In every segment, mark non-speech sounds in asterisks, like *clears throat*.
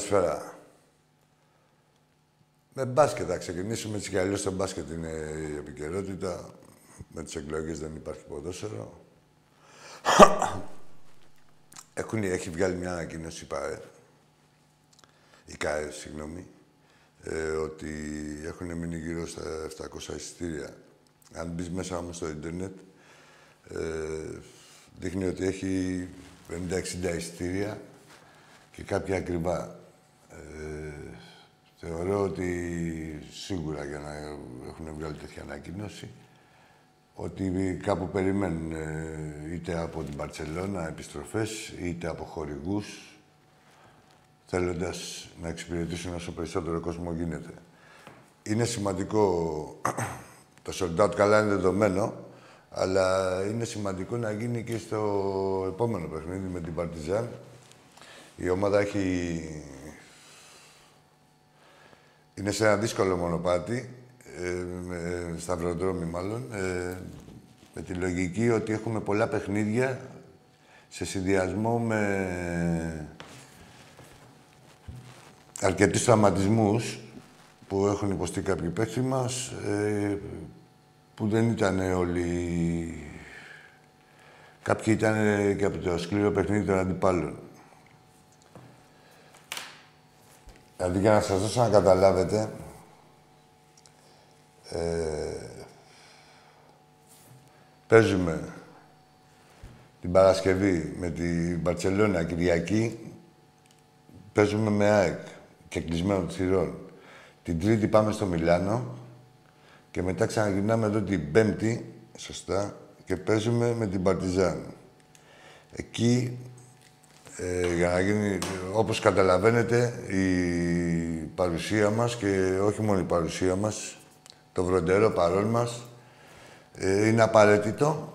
Καλησπέρα. Με μπάσκετ θα ξεκινήσουμε, έτσι κι αλλιώς το μπάσκετ είναι η επικαιρότητα. Με τις εκλογές δεν υπάρχει ποδόσφαιρο. Έχουν, έχει βγάλει μια ανακοίνωση η ΠΑΕ, η ΚΑΕ, συγγνώμη, ε, ότι έχουν μείνει γύρω στα 700 εισιτήρια. Αν μπεις μέσα όμως στο ίντερνετ, ε, δείχνει ότι έχει 50-60 εισιτήρια και κάποια ακριβά. Ε, θεωρώ ότι σίγουρα για να έχουν βγάλει τέτοια ανακοίνωση ότι κάπου περιμένουν ε, είτε από την Παρσελώνα επιστροφές, είτε από χορηγούς, θέλοντας να εξυπηρετήσουν όσο περισσότερο κόσμο γίνεται. Είναι σημαντικό, *clears throat* το sold out καλά είναι δεδομένο, αλλά είναι σημαντικό να γίνει και στο επόμενο παιχνίδι με την Παρτιζάν, η ομάδα έχει... Είναι σε ένα δύσκολο μονοπάτι, ε, σταυροδρόμι μάλλον, ε, με τη λογική ότι έχουμε πολλά παιχνίδια σε συνδυασμό με αρκετούς τραυματισμούς που έχουν υποστεί κάποιοι παίκτες μας, ε, που δεν ήταν όλοι... Κάποιοι ήταν και από το σκληρό παιχνίδι των αντιπάλων. Δηλαδή, για να σας δώσω να καταλάβετε, ε, παίζουμε την Παρασκευή με την Μπαρτσελώνα Κυριακή, παίζουμε με ΑΕΚ και κλεισμένο θυρών. Την Τρίτη πάμε στο Μιλάνο και μετά ξαναγυρνάμε εδώ την Πέμπτη, σωστά, και παίζουμε με την Παρτιζάν. Εκεί ε, για να γίνει, όπως καταλαβαίνετε, η παρουσία μας και όχι μόνο η παρουσία μας, το βροντερό παρόν μας, ε, είναι απαραίτητο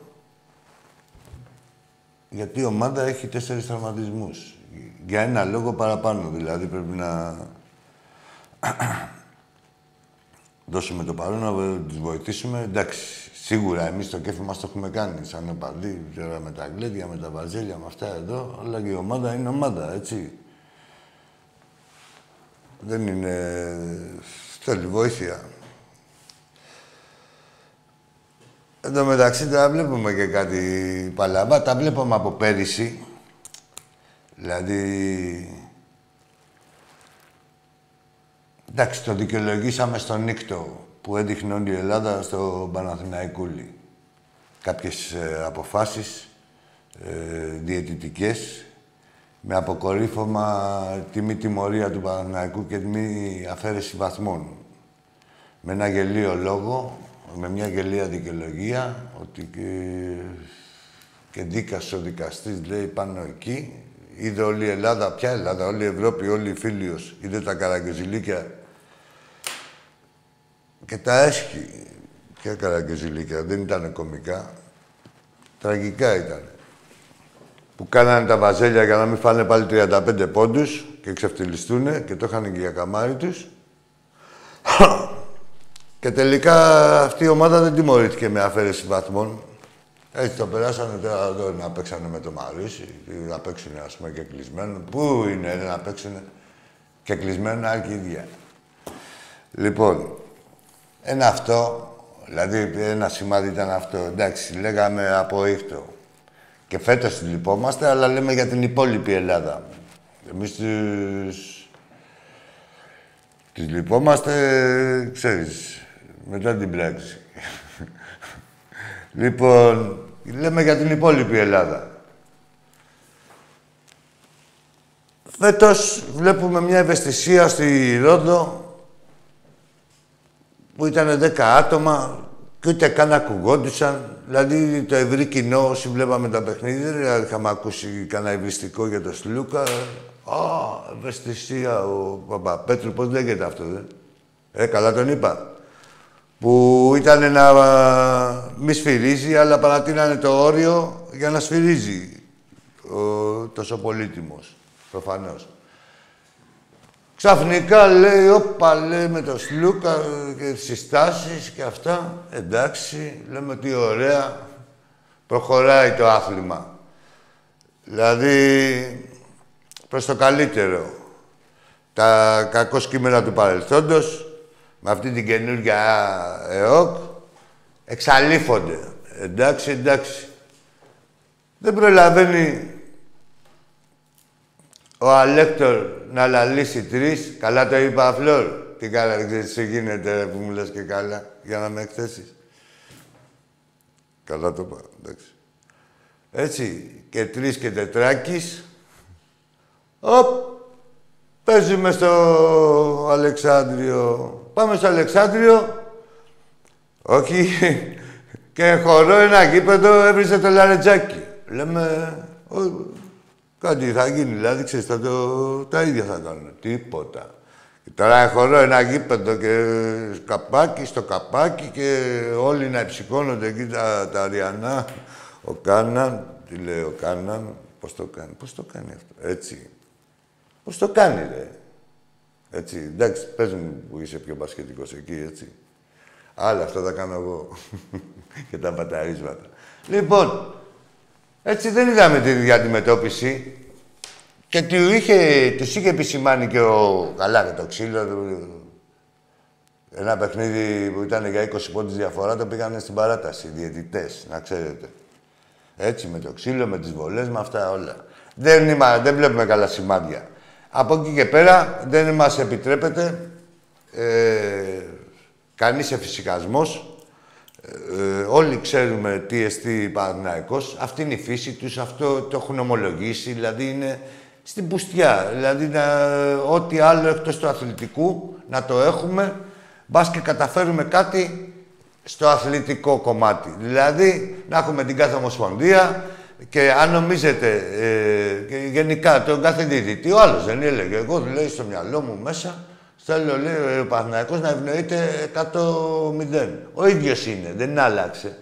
γιατί η ομάδα έχει τέσσερις τραυματισμούς. Για ένα λόγο παραπάνω, δηλαδή πρέπει να δώσουμε το παρόν, να τους βοηθήσουμε. Εντάξει, Σίγουρα εμείς το κέφι μας το έχουμε κάνει σαν οπαδοί, τώρα με τα γκλέντια, με τα βαζέλια, με αυτά εδώ, αλλά και η ομάδα είναι ομάδα, έτσι. Δεν είναι... Θέλει βοήθεια. Εν τω μεταξύ τώρα βλέπουμε και κάτι παλαβά. Τα βλέπουμε από πέρυσι. Δηλαδή... Εντάξει, το δικαιολογήσαμε στον νύκτο που έδειχνε όλη η Ελλάδα στο Παναθηναϊκούλη. Κάποιες ε, αποφάσεις ε, διαιτητικές με αποκορύφωμα τη μη τιμωρία του Παναθηναϊκού και τη μη αφαίρεση βαθμών. Με ένα γελίο λόγο, με μια γελία δικαιολογία, ότι και, και δίκας ο δικαστής λέει πάνω εκεί, είδε όλη η Ελλάδα. Ποια Ελλάδα, όλη η Ευρώπη, όλη η Φίλιος. Είδε τα καραγκεζιλίκια. Και τα έσχη. Ποια καραγκεζιλίκια, δεν ήταν κομικά. Τραγικά ήταν. Που κάνανε τα βαζέλια για να μην φάνε πάλι 35 πόντους και ξεφτυλιστούνε και το είχαν και για καμάρι τους. *clears throat* και τελικά αυτή η ομάδα δεν τιμωρήθηκε με αφαίρεση βαθμών. Έτσι το περάσανε τώρα εδώ να παίξανε με το Μαρίσι, να παίξουν ας πούμε και κλεισμένο. Πού είναι να παίξουν και κλεισμένο, άλλη ίδια. Λοιπόν, ένα αυτό, δηλαδή ένα σημάδι ήταν αυτό. Εντάξει, λέγαμε από ήχτο. Και φέτος τη λυπόμαστε, αλλά λέμε για την υπόλοιπη Ελλάδα. Εμείς τους... Τις λυπόμαστε, ξέρεις, μετά την πράξη. *laughs* λοιπόν, λέμε για την υπόλοιπη Ελλάδα. Φέτος βλέπουμε μια ευαισθησία στη Ρόδο που ήταν 10 άτομα και ούτε καν ακουγόντουσαν. Δηλαδή το ευρύ κοινό, όσοι βλέπαμε τα παιχνίδια, δηλαδή είχαμε ακούσει κανένα ευριστικό για τον Σλούκα. Α, ευαισθησία ο Παπαπέτρου, πώς λέγεται αυτό, δε; Ε, καλά τον είπα. Που ήταν να μη σφυρίζει, αλλά παρατείνανε το όριο για να σφυρίζει ο, τόσο πολύτιμος, προφανώς. Ξαφνικά λέει, όπα, λέει με το Σλούκα και τις συστάσεις και αυτά. Εντάξει, λέμε τι ωραία. Προχωράει το άθλημα. Δηλαδή, προς το καλύτερο. Τα κακό κείμενα του παρελθόντος, με αυτή την καινούργια ΕΟΚ, εξαλείφονται. Εντάξει, εντάξει. Δεν προλαβαίνει ο Αλέκτορ να λαλήσει τρεις. Καλά το είπα, Φλόρ. Τι καλά, δεν ξέρεις τι γίνεται που μου λες και καλά, για να με εκθέσεις. Καλά το είπα, εντάξει. Έτσι, και τρεις και τετράκης. Οπ, παίζουμε στο Αλεξάνδριο. Πάμε στο Αλεξάνδριο. Όχι. *laughs* και χορό ένα γήπεδο έβρισε το λαρετζάκι. Λέμε, Κάτι θα γίνει, δηλαδή, ξέρεις, θα το, τα ίδια θα κάνουν. Τίποτα. Και τώρα χωρώ ένα γήπεδο και καπάκι στο καπάκι και όλοι να υψηκώνονται εκεί τα, τα αριανά. Ο Κάναν, τι λέει ο Κάναν, πώς το κάνει, πώς το κάνει αυτό, έτσι. Πώς το κάνει, ρε. Έτσι, εντάξει, πες μου που είσαι πιο μπασκετικός εκεί, έτσι. Άλλα αυτά τα κάνω εγώ. *laughs* και τα μπαταρίσματα. Λοιπόν, έτσι δεν είδαμε τη διαντιμετώπιση. Και του είχε, τους είχε επισημάνει και ο... Καλά και το ξύλο. Ένα παιχνίδι που ήταν για 20 πόντους διαφορά το πήγανε στην παράταση, οι διαιτητές, να ξέρετε. Έτσι, με το ξύλο, με τις βολές, με αυτά όλα. Δεν, είμα, δεν βλέπουμε καλά σημάδια. Από εκεί και πέρα δεν μας επιτρέπεται ε, κανείς εφησυχασμός ε, όλοι ξέρουμε τι εστί Παναθηναϊκός. Αυτή είναι η φύση τους, αυτό το έχουν ομολογήσει, δηλαδή είναι στην πουστιά. Δηλαδή, ό,τι άλλο εκτός του αθλητικού, να το έχουμε, μπας και καταφέρουμε κάτι στο αθλητικό κομμάτι. Δηλαδή, να έχουμε την κάθε ομοσπονδία και αν νομίζετε, ε, και γενικά, τον κάθε διαιτητή, ο άλλος δεν έλεγε. Εγώ λέει στο μυαλό μου μέσα, Θέλω, λέει, ο Παναθηναϊκός να ευνοείται 100-0. Ο ίδιος είναι, δεν άλλαξε.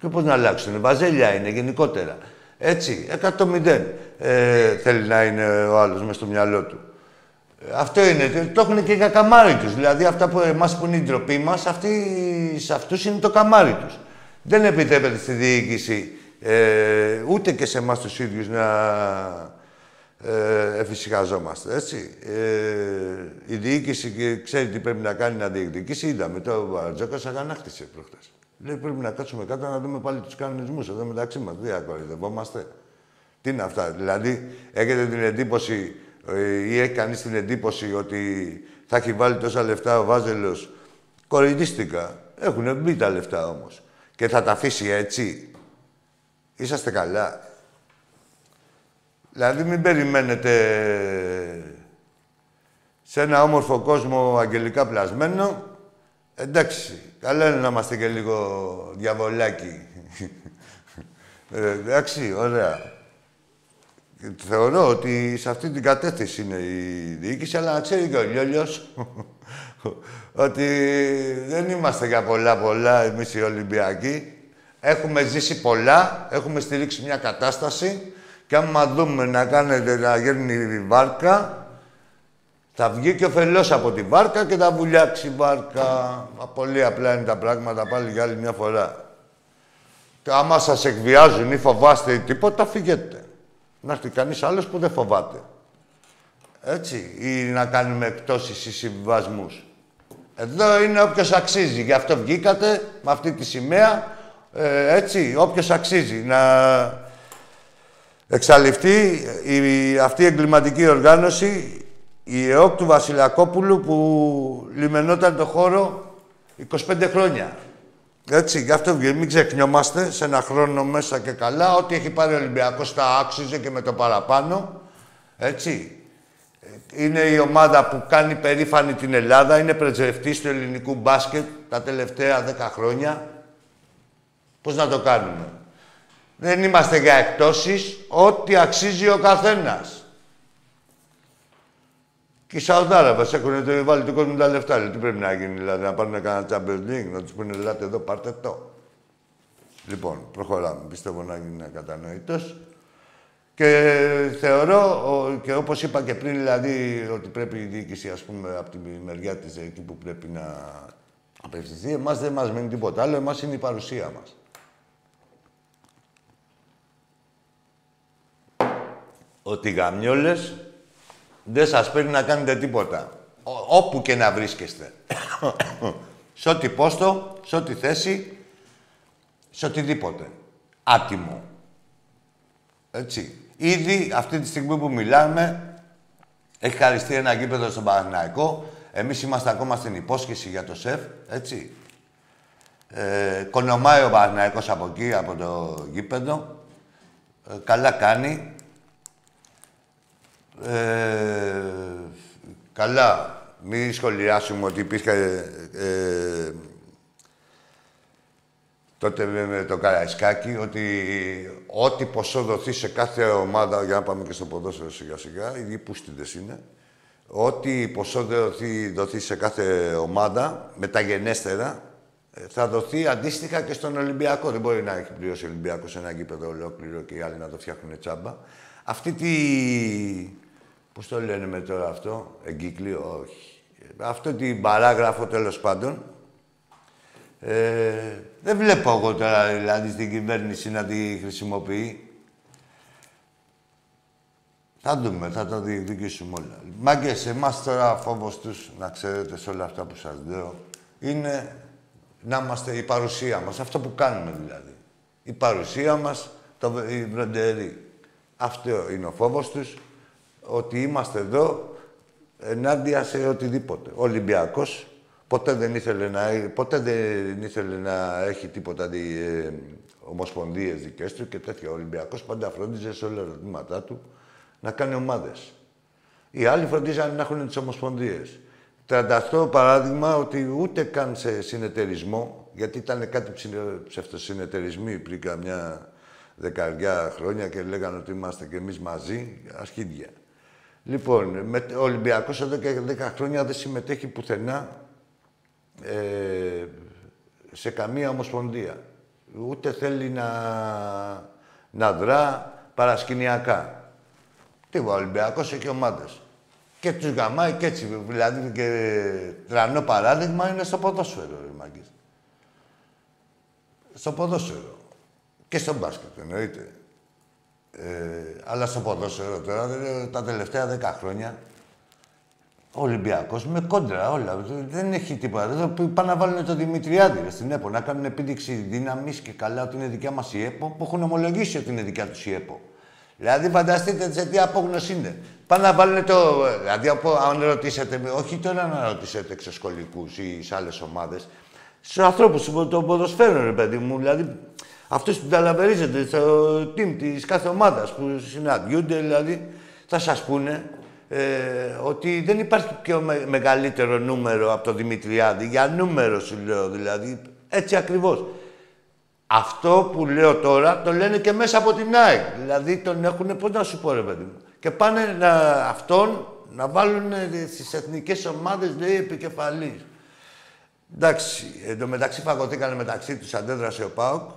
Και πώς να αλλάξουν, βαζέλια είναι γενικότερα. Έτσι, 100-0 ε, θέλει να είναι ο άλλος μες στο μυαλό του. Αυτό είναι, το έχουν και για καμάρι τους. Δηλαδή, αυτά που εμάς που είναι η ντροπή μας, αυτοί, σε αυτούς είναι το καμάρι τους. Δεν επιτρέπεται στη διοίκηση, ε, ούτε και σε εμάς τους ίδιους, να ε, εφησυχαζόμαστε, έτσι. Ε, η διοίκηση ξέρει τι πρέπει να κάνει να διεκδικήσει. Είδαμε, το Βαρτζόκας αγανάκτησε προχτές. Λέει πρέπει να κάτσουμε κάτω να δούμε πάλι τους κανονισμούς εδώ μεταξύ μας. Τι ακολουθευόμαστε. Τι είναι αυτά. Δηλαδή, έχετε την εντύπωση ε, ή έχει κανείς την εντύπωση ότι θα έχει βάλει τόσα λεφτά ο Βάζελος; Κοροϊδίστηκα. Έχουν μπει τα λεφτά όμως. Και θα τα αφήσει έτσι; Είσαστε καλά. Δηλαδή μην περιμένετε σε ένα όμορφο κόσμο αγγελικά πλασμένο. Εντάξει, καλό είναι να είμαστε και λίγο διαβολάκι. Ε, εντάξει, ωραία. θεωρώ ότι σε αυτή την κατεύθυνση είναι η διοίκηση, αλλά να ξέρει και ο Λιόλιος ότι δεν είμαστε για πολλά πολλά εμείς οι Ολυμπιακοί. Έχουμε ζήσει πολλά, έχουμε στηρίξει μια κατάσταση και άμα δούμε να κάνετε να γίνει η βάρκα, θα βγει και ο φελός από τη βάρκα και θα βουλιάξει η βάρκα. Πολύ απλά είναι τα πράγματα πάλι για άλλη μια φορά. Και άμα σας εκβιάζουν ή φοβάστε ή τίποτα, φύγετε. Να έρθει κανείς άλλος που δεν φοβάται. Έτσι. Ή να κάνουμε εκτόσεις ή συμβιβασμούς. Εδώ είναι όποιος αξίζει. Γι' αυτό βγήκατε με αυτή τη σημαία. Ε, έτσι, όποιος αξίζει να εξαλειφθεί η, αυτή η εγκληματική οργάνωση, η ΕΟΚ του Βασιλακόπουλου που λιμενόταν το χώρο 25 χρόνια. Έτσι, γι' αυτό μην ξεχνιόμαστε σε ένα χρόνο μέσα και καλά. Ό,τι έχει πάρει ο Ολυμπιακός τα άξιζε και με το παραπάνω. Έτσι. Είναι η ομάδα που κάνει περήφανη την Ελλάδα. Είναι πρεσβευτής του ελληνικού μπάσκετ τα τελευταία 10 χρόνια. Πώς να το κάνουμε; Δεν είμαστε για εκτόσεις. Ό,τι αξίζει ο καθένας. Και οι Σαουδάραβες έχουν το βάλει του κόσμου τα λεφτά. τι πρέπει να γίνει, δηλαδή, να πάρουν κανένα Champions League, να τους πούνε, ελάτε εδώ, πάρτε το. Λοιπόν, προχωράμε. Πιστεύω να γίνει κατανοητός. Και θεωρώ, και όπως είπα και πριν, δηλαδή, ότι πρέπει η διοίκηση, ας πούμε, από τη μεριά της εκεί που πρέπει να απευθυνθεί, εμάς δεν μας μένει τίποτα άλλο, εμάς είναι η παρουσία μας. Ότι γαμιόλες δεν σας παίρνει να κάνετε τίποτα. όπου και να βρίσκεστε. *coughs* σε ό,τι πόστο, σε ό,τι θέση, σε οτιδήποτε. Άτιμο. Έτσι. Ήδη αυτή τη στιγμή που μιλάμε, έχει χαριστεί ένα γήπεδο στον Παναθηναϊκό. Εμείς είμαστε ακόμα στην υπόσχεση για το ΣΕΦ, έτσι. Ε, κονομάει ο Παναθηναϊκός από εκεί, από το γήπεδο. Ε, καλά κάνει. Ε, καλά, μην σχολιάσουμε ότι υπήρχε ε, τότε με το Καραϊσκάκι ότι ό,τι ποσό δοθεί σε κάθε ομάδα, για να πάμε και στο ποδόσφαιρο σιγά σιγά, οι πούστιδες είναι, ό,τι ποσό δοθεί, δοθεί σε κάθε ομάδα, μεταγενέστερα, ε, θα δοθεί αντίστοιχα και στον Ολυμπιακό. Δεν μπορεί να έχει πληρώσει ο Ολυμπιακός ένα γήπεδο ολόκληρο και οι άλλοι να το φτιάχνουν τσάμπα. Αυτή τη Πώς το λένε με τώρα αυτό, εγκύκλιο, όχι. Αυτό την παράγραφο τέλος πάντων. Ε, δεν βλέπω εγώ τώρα δηλαδή στην κυβέρνηση να τη χρησιμοποιεί. Θα δούμε, θα το διεκδικήσουμε όλα. Μάγκες, εμάς τώρα φόβος τους, να ξέρετε σε όλα αυτά που σας λέω, είναι να είμαστε η παρουσία μας, αυτό που κάνουμε δηλαδή. Η παρουσία μας, το, η βροντερή. Αυτό είναι ο φόβος τους ότι είμαστε εδώ ενάντια σε οτιδήποτε. Ο Ολυμπιακός ποτέ δεν ήθελε να, ποτέ δεν ήθελε να έχει τίποτα δι, ε, ομοσπονδίες δικές του και τέτοια. Ο Ολυμπιακός πάντα φρόντιζε σε όλα τα ερωτήματά του να κάνει ομάδες. Οι άλλοι φροντίζαν να έχουν τις ομοσπονδίες. 38 παράδειγμα ότι ούτε καν σε συνεταιρισμό, γιατί ήταν κάτι ψευτοσυνεταιρισμοί πριν καμιά δεκαριά χρόνια και λέγανε ότι είμαστε κι εμείς μαζί, ασχίδια. Λοιπόν, με, ο Ολυμπιακός εδώ και 10 χρόνια δεν συμμετέχει πουθενά ε, σε καμία ομοσπονδία. Ούτε θέλει να, να δρά παρασκηνιακά. Τι ο Ολυμπιακός έχει ομάδες. Και τους γαμάει και έτσι. Δηλαδή και τρανό παράδειγμα είναι στο ποδόσφαιρο, ρε Στο ποδόσφαιρο. Και στο μπάσκετ εννοείται. Ε, αλλά στο ποδόσφαιρο τώρα, τα τελευταία δέκα χρόνια, ο Ολυμπιακός με κόντρα όλα. Δεν έχει τίποτα. Εδώ πάνε να βάλουν το Δημητριάδη στην ΕΠΟ, να κάνουν επίδειξη δύναμης και καλά ότι είναι δικιά μας η ΕΠΟ, που έχουν ομολογήσει ότι είναι δικιά τους η ΕΠΟ. Δηλαδή, φανταστείτε σε τι απόγνωση είναι. Πάνε να βάλουν το. Δηλαδή, αν ρωτήσετε, όχι τώρα να ρωτήσετε εξωσχολικού ή σε άλλες ομάδες, στου ανθρώπους των ποδοσφαίρων, ρε παιδί μου. Δηλαδή, αυτού που ταλαβερίζονται στο team της κάθε ομάδας που συναντιούνται, δηλαδή, θα σας πούνε ε, ότι δεν υπάρχει πιο μεγαλύτερο νούμερο από το Δημητριάδη. Για νούμερο σου λέω, δηλαδή. Έτσι ακριβώς. Αυτό που λέω τώρα το λένε και μέσα από την ΑΕΚ. Δηλαδή τον έχουν, πώς να σου πω ρε παιδί μου. Και πάνε να, αυτόν να βάλουν στις εθνικές ομάδες, λέει, επικεφαλής. Εντάξει, εν τω μεταξύ φαγωθήκανε μεταξύ τους, αντέδρασε ο ΠΑΟΚ.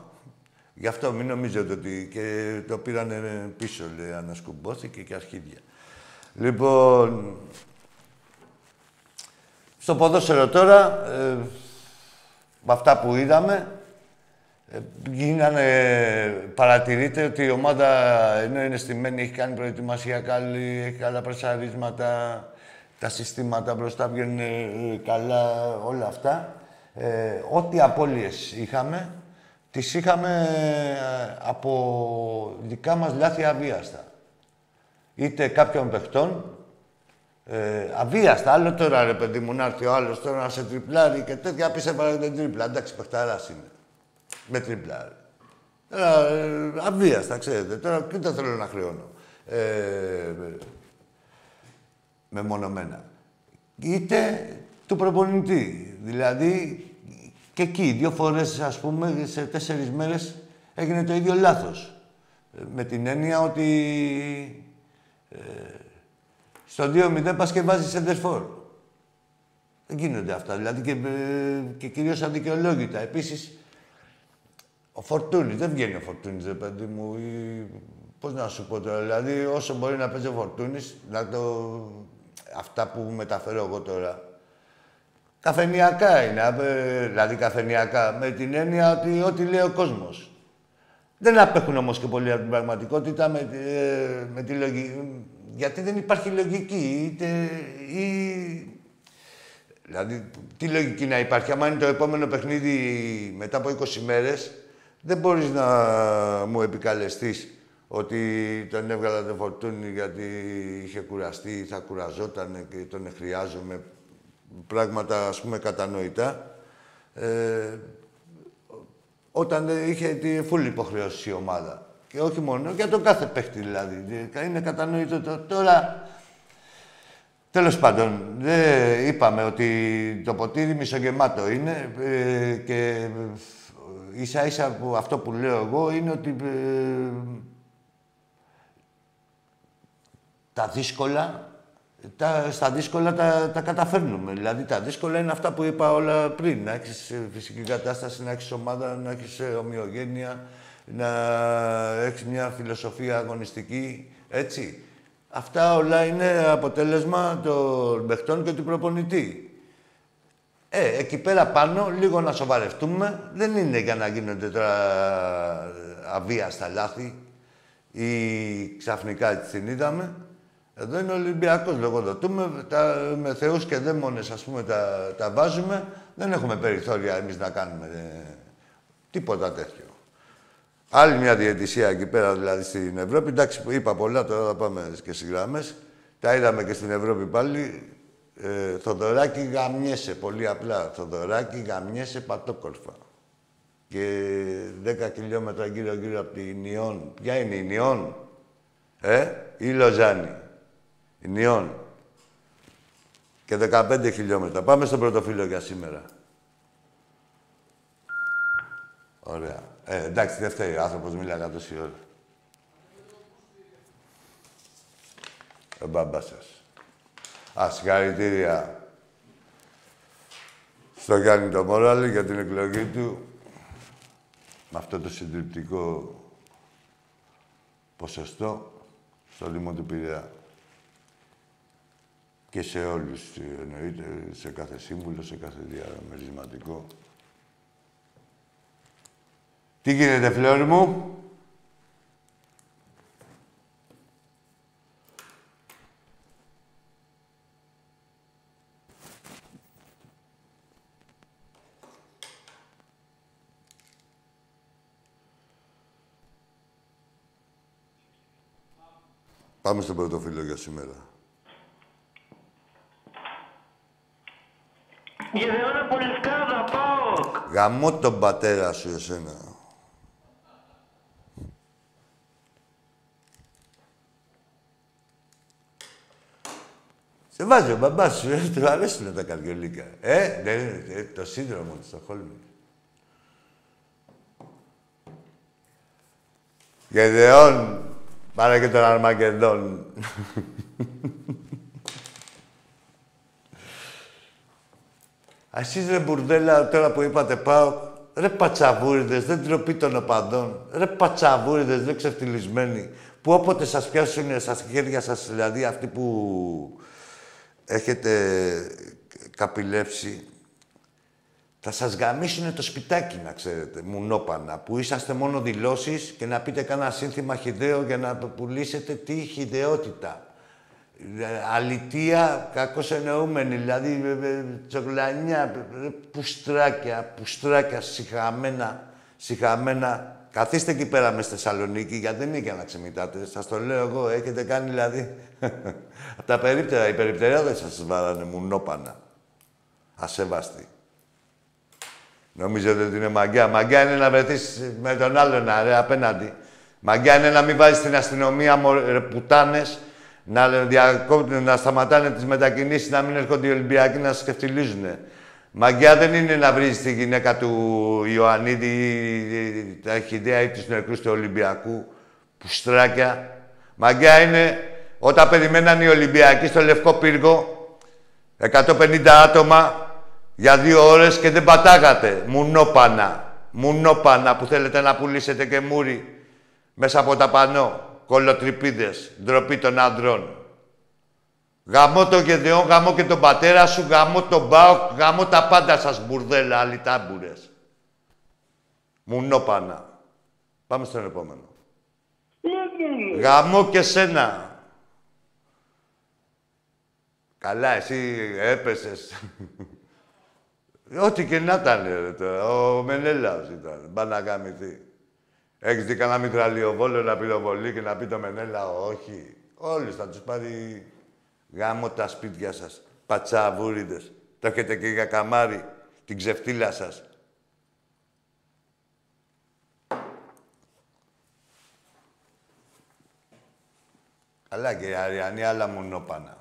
Γι' αυτό μην νομίζετε ότι και το πήραν πίσω, λέει, ανασκουμπόθηκε και αρχίδια. Λοιπόν, στο ποδόσφαιρο τώρα, ε, με αυτά που είδαμε, ε, γίνανε, παρατηρείτε ότι η ομάδα ενώ είναι στημένη, έχει κάνει προετοιμασία καλή, έχει καλά πρεσαρίσματα, τα συστήματα μπροστά βγαίνουν ε, καλά, όλα αυτά. Ε, ό,τι απώλειες είχαμε, τις είχαμε ε, από δικά μας λάθη αβίαστα. Είτε κάποιων παιχτών, ε, αβίαστα. Άλλο τώρα, ρε παιδί μου, να έρθει ο άλλος τώρα να σε τριπλάρει και τέτοια, πεις έβαλε την τρίπλα. Εντάξει, παιχταράς είναι. Με τριπλάρει. Τώρα, ε, αβίαστα, ξέρετε. Τώρα, και δεν θέλω να χρεώνω. Ε, μεμονωμένα. Είτε του προπονητή. Δηλαδή, και εκεί, δύο φορές, ας πούμε, σε τέσσερις μέρες έγινε το ίδιο λάθος. Ε, με την έννοια ότι ε, στο 2-0 πας και βάζεις εντερφόρ. Δεν γίνονται αυτά. Δηλαδή και, ε, και κυρίως αδικαιολόγητα. Επίσης, ο Φορτούνης, δεν βγαίνει ο Φορτούνης, ρε παιδί μου. Ή, πώς να σου πω τώρα, δηλαδή όσο μπορεί να παίζει ο Φορτούνης, να το... Αυτά που μεταφέρω εγώ τώρα, Καφενιακά είναι, δηλαδή καφενιακά, με την έννοια ότι ό,τι λέει ο κόσμος. Δεν απέχουν όμως και πολύ από την πραγματικότητα με, ε, με τη λογική. Γιατί δεν υπάρχει λογική, είτε, ή... Δηλαδή, τι λογική να υπάρχει. Αν είναι το επόμενο παιχνίδι μετά από 20 μέρες, δεν μπορείς να μου επικαλεστείς ότι τον έβγαλα το φορτούνι γιατί είχε κουραστεί, θα κουραζόταν και τον χρειάζομαι πράγματα, ας πούμε, κατανοητά. Ε, όταν είχε τη φούλη υποχρέωση η ομάδα. Και όχι μόνο, για τον κάθε παίχτη δηλαδή. Είναι κατανοητό το, τώρα. Τέλος πάντων, δεν είπαμε ότι το ποτήρι μισογεμάτο είναι ε, και ίσα ίσα που αυτό που λέω εγώ είναι ότι ε, τα δύσκολα τα, στα δύσκολα τα, τα καταφέρνουμε. Δηλαδή τα δύσκολα είναι αυτά που είπα όλα πριν. Να έχεις φυσική κατάσταση, να έχεις ομάδα, να έχεις ομοιογένεια, να έχεις μια φιλοσοφία αγωνιστική. Έτσι. Αυτά όλα είναι αποτέλεσμα των παιχτών και του προπονητή. Ε, εκεί πέρα πάνω, λίγο να σοβαρευτούμε. Δεν είναι για να γίνονται τώρα αβίαστα λάθη ή ξαφνικά την είδαμε. Εδώ είναι ο Ολυμπιακός λογοδοτούμε. Τα, με θεούς και δαίμονες, ας πούμε, τα, τα βάζουμε. Δεν έχουμε περιθώρια εμείς να κάνουμε ε, τίποτα τέτοιο. Άλλη μια διαιτησία εκεί πέρα, δηλαδή στην Ευρώπη. Εντάξει, είπα πολλά, τώρα θα πάμε και στις γραμμές. Τα είδαμε και στην Ευρώπη πάλι. Ε, Θοδωράκι γαμιέσαι, πολύ απλά. Θοδωράκι γαμιέσαι πατόκορφα. Και 10 χιλιόμετρα γύρω-γύρω από την Ιόν. Ποια είναι η Ιόν, ε, ή Λοζάνη. Νιών. Και 15 χιλιόμετρα. Πάμε στο πρωτοφύλλο για σήμερα. Ωραία. Ε, εντάξει, δεν φταίει. Ο άνθρωπος μιλάει τόση ώρα. Ο μπαμπάς σας. Α, συγχαρητήρια στο Γιάννη το Μόραλη για την εκλογή του με αυτό το συντριπτικό ποσοστό στο Δήμο του Πειραιά και σε όλους, εννοείται, σε κάθε σύμβουλο, σε κάθε διαμερισματικό. Τι γίνεται, φλόρ μου; Πάμε στο πρώτο φίλο για σήμερα. Γεδεώνα Πολυσκάδα, πάω. Γαμώ τον πατέρα σου εσένα. Σε βάζει ο μπαμπάς σου, ε, του αρέσουν τα καρδιολίκα. Ε, ναι, ναι, το σύνδρομο του Στοχόλμη. Γεδεών, πάρε και τον Αρμακεδόν. *laughs* Εσείς ρε μπουρδέλα, τώρα που είπατε πάω, ρε πατσαβούριδες, δεν τροπεί των οπαδών. Ρε πατσαβούριδες, δεν ξεφτυλισμένοι. Που όποτε σας πιάσουν στα χέρια σας, δηλαδή αυτοί που έχετε καπηλεύσει, θα σας γαμίσουν το σπιτάκι, να ξέρετε, μουνόπανα, που είσαστε μόνο δηλώσεις και να πείτε κάνα σύνθημα χιδαίο για να το πουλήσετε τι χιδεότητα. Ε, αλητία, κακώς εννοούμενη, δηλαδή ε, ε, τσοκλανιά, πουστράκια, πουστράκια, συχαμένα, συχαμένα. Καθίστε εκεί πέρα μες στη Θεσσαλονίκη, γιατί δεν είναι για να ξεμητάτε. Σας το λέω εγώ, έχετε κάνει δηλαδή. Από *laughs* τα περίπτερα, οι περιπτεριάδε σας βάρανε μουνόπανα. Ασέβαστη. Νομίζετε ότι είναι μαγκιά. Μαγκιά είναι να βρεθείς με τον άλλον ρε, απέναντι. Μαγκιά είναι να μην βάζεις την αστυνομία πουτάνες, να, να σταματάνε τις μετακινήσεις, να μην έρχονται οι Ολυμπιακοί να σα Μαγκιά δεν είναι να βρεις τη γυναίκα του Ιωαννίδη, τα ιδέα ή του νεκρούς του Ολυμπιακού, που στράκια. Μαγκιά είναι όταν περιμέναν οι Ολυμπιακοί στο Λευκό Πύργο, 150 άτομα για δύο ώρες και δεν πατάγατε. Μουνόπανα. Μουνόπανα που θέλετε να πουλήσετε και μούρι μέσα από τα πανό. Κολοτρυπίδες. Ντροπή των άντρων. Γαμώ το Γεδεόν, γαμώ και τον πατέρα σου, γαμώ τον Μπάο, γαμώ τα πάντα σας μπουρδέλα, αλυτάμπουρες. Μουνόπανα. Πάμε στον επόμενο. Γαμώ και σένα. Καλά, εσύ έπεσες. *laughs* Ό,τι και να ήταν, ρε, τώρα. Ο Μενέλαος ήταν. Πά να γαμηθεί. Έχεις δει κανένα μητραλιοβόλο να πυροβολεί και να πει το Μενέλα, όχι. Όλους θα τους πάρει γάμο τα σπίτια σας. Πατσαβούριδες. Το έχετε και για καμάρι. Την ξεφτύλα σας. Καλά και οι Αριανοί, άλλα μουνόπανα.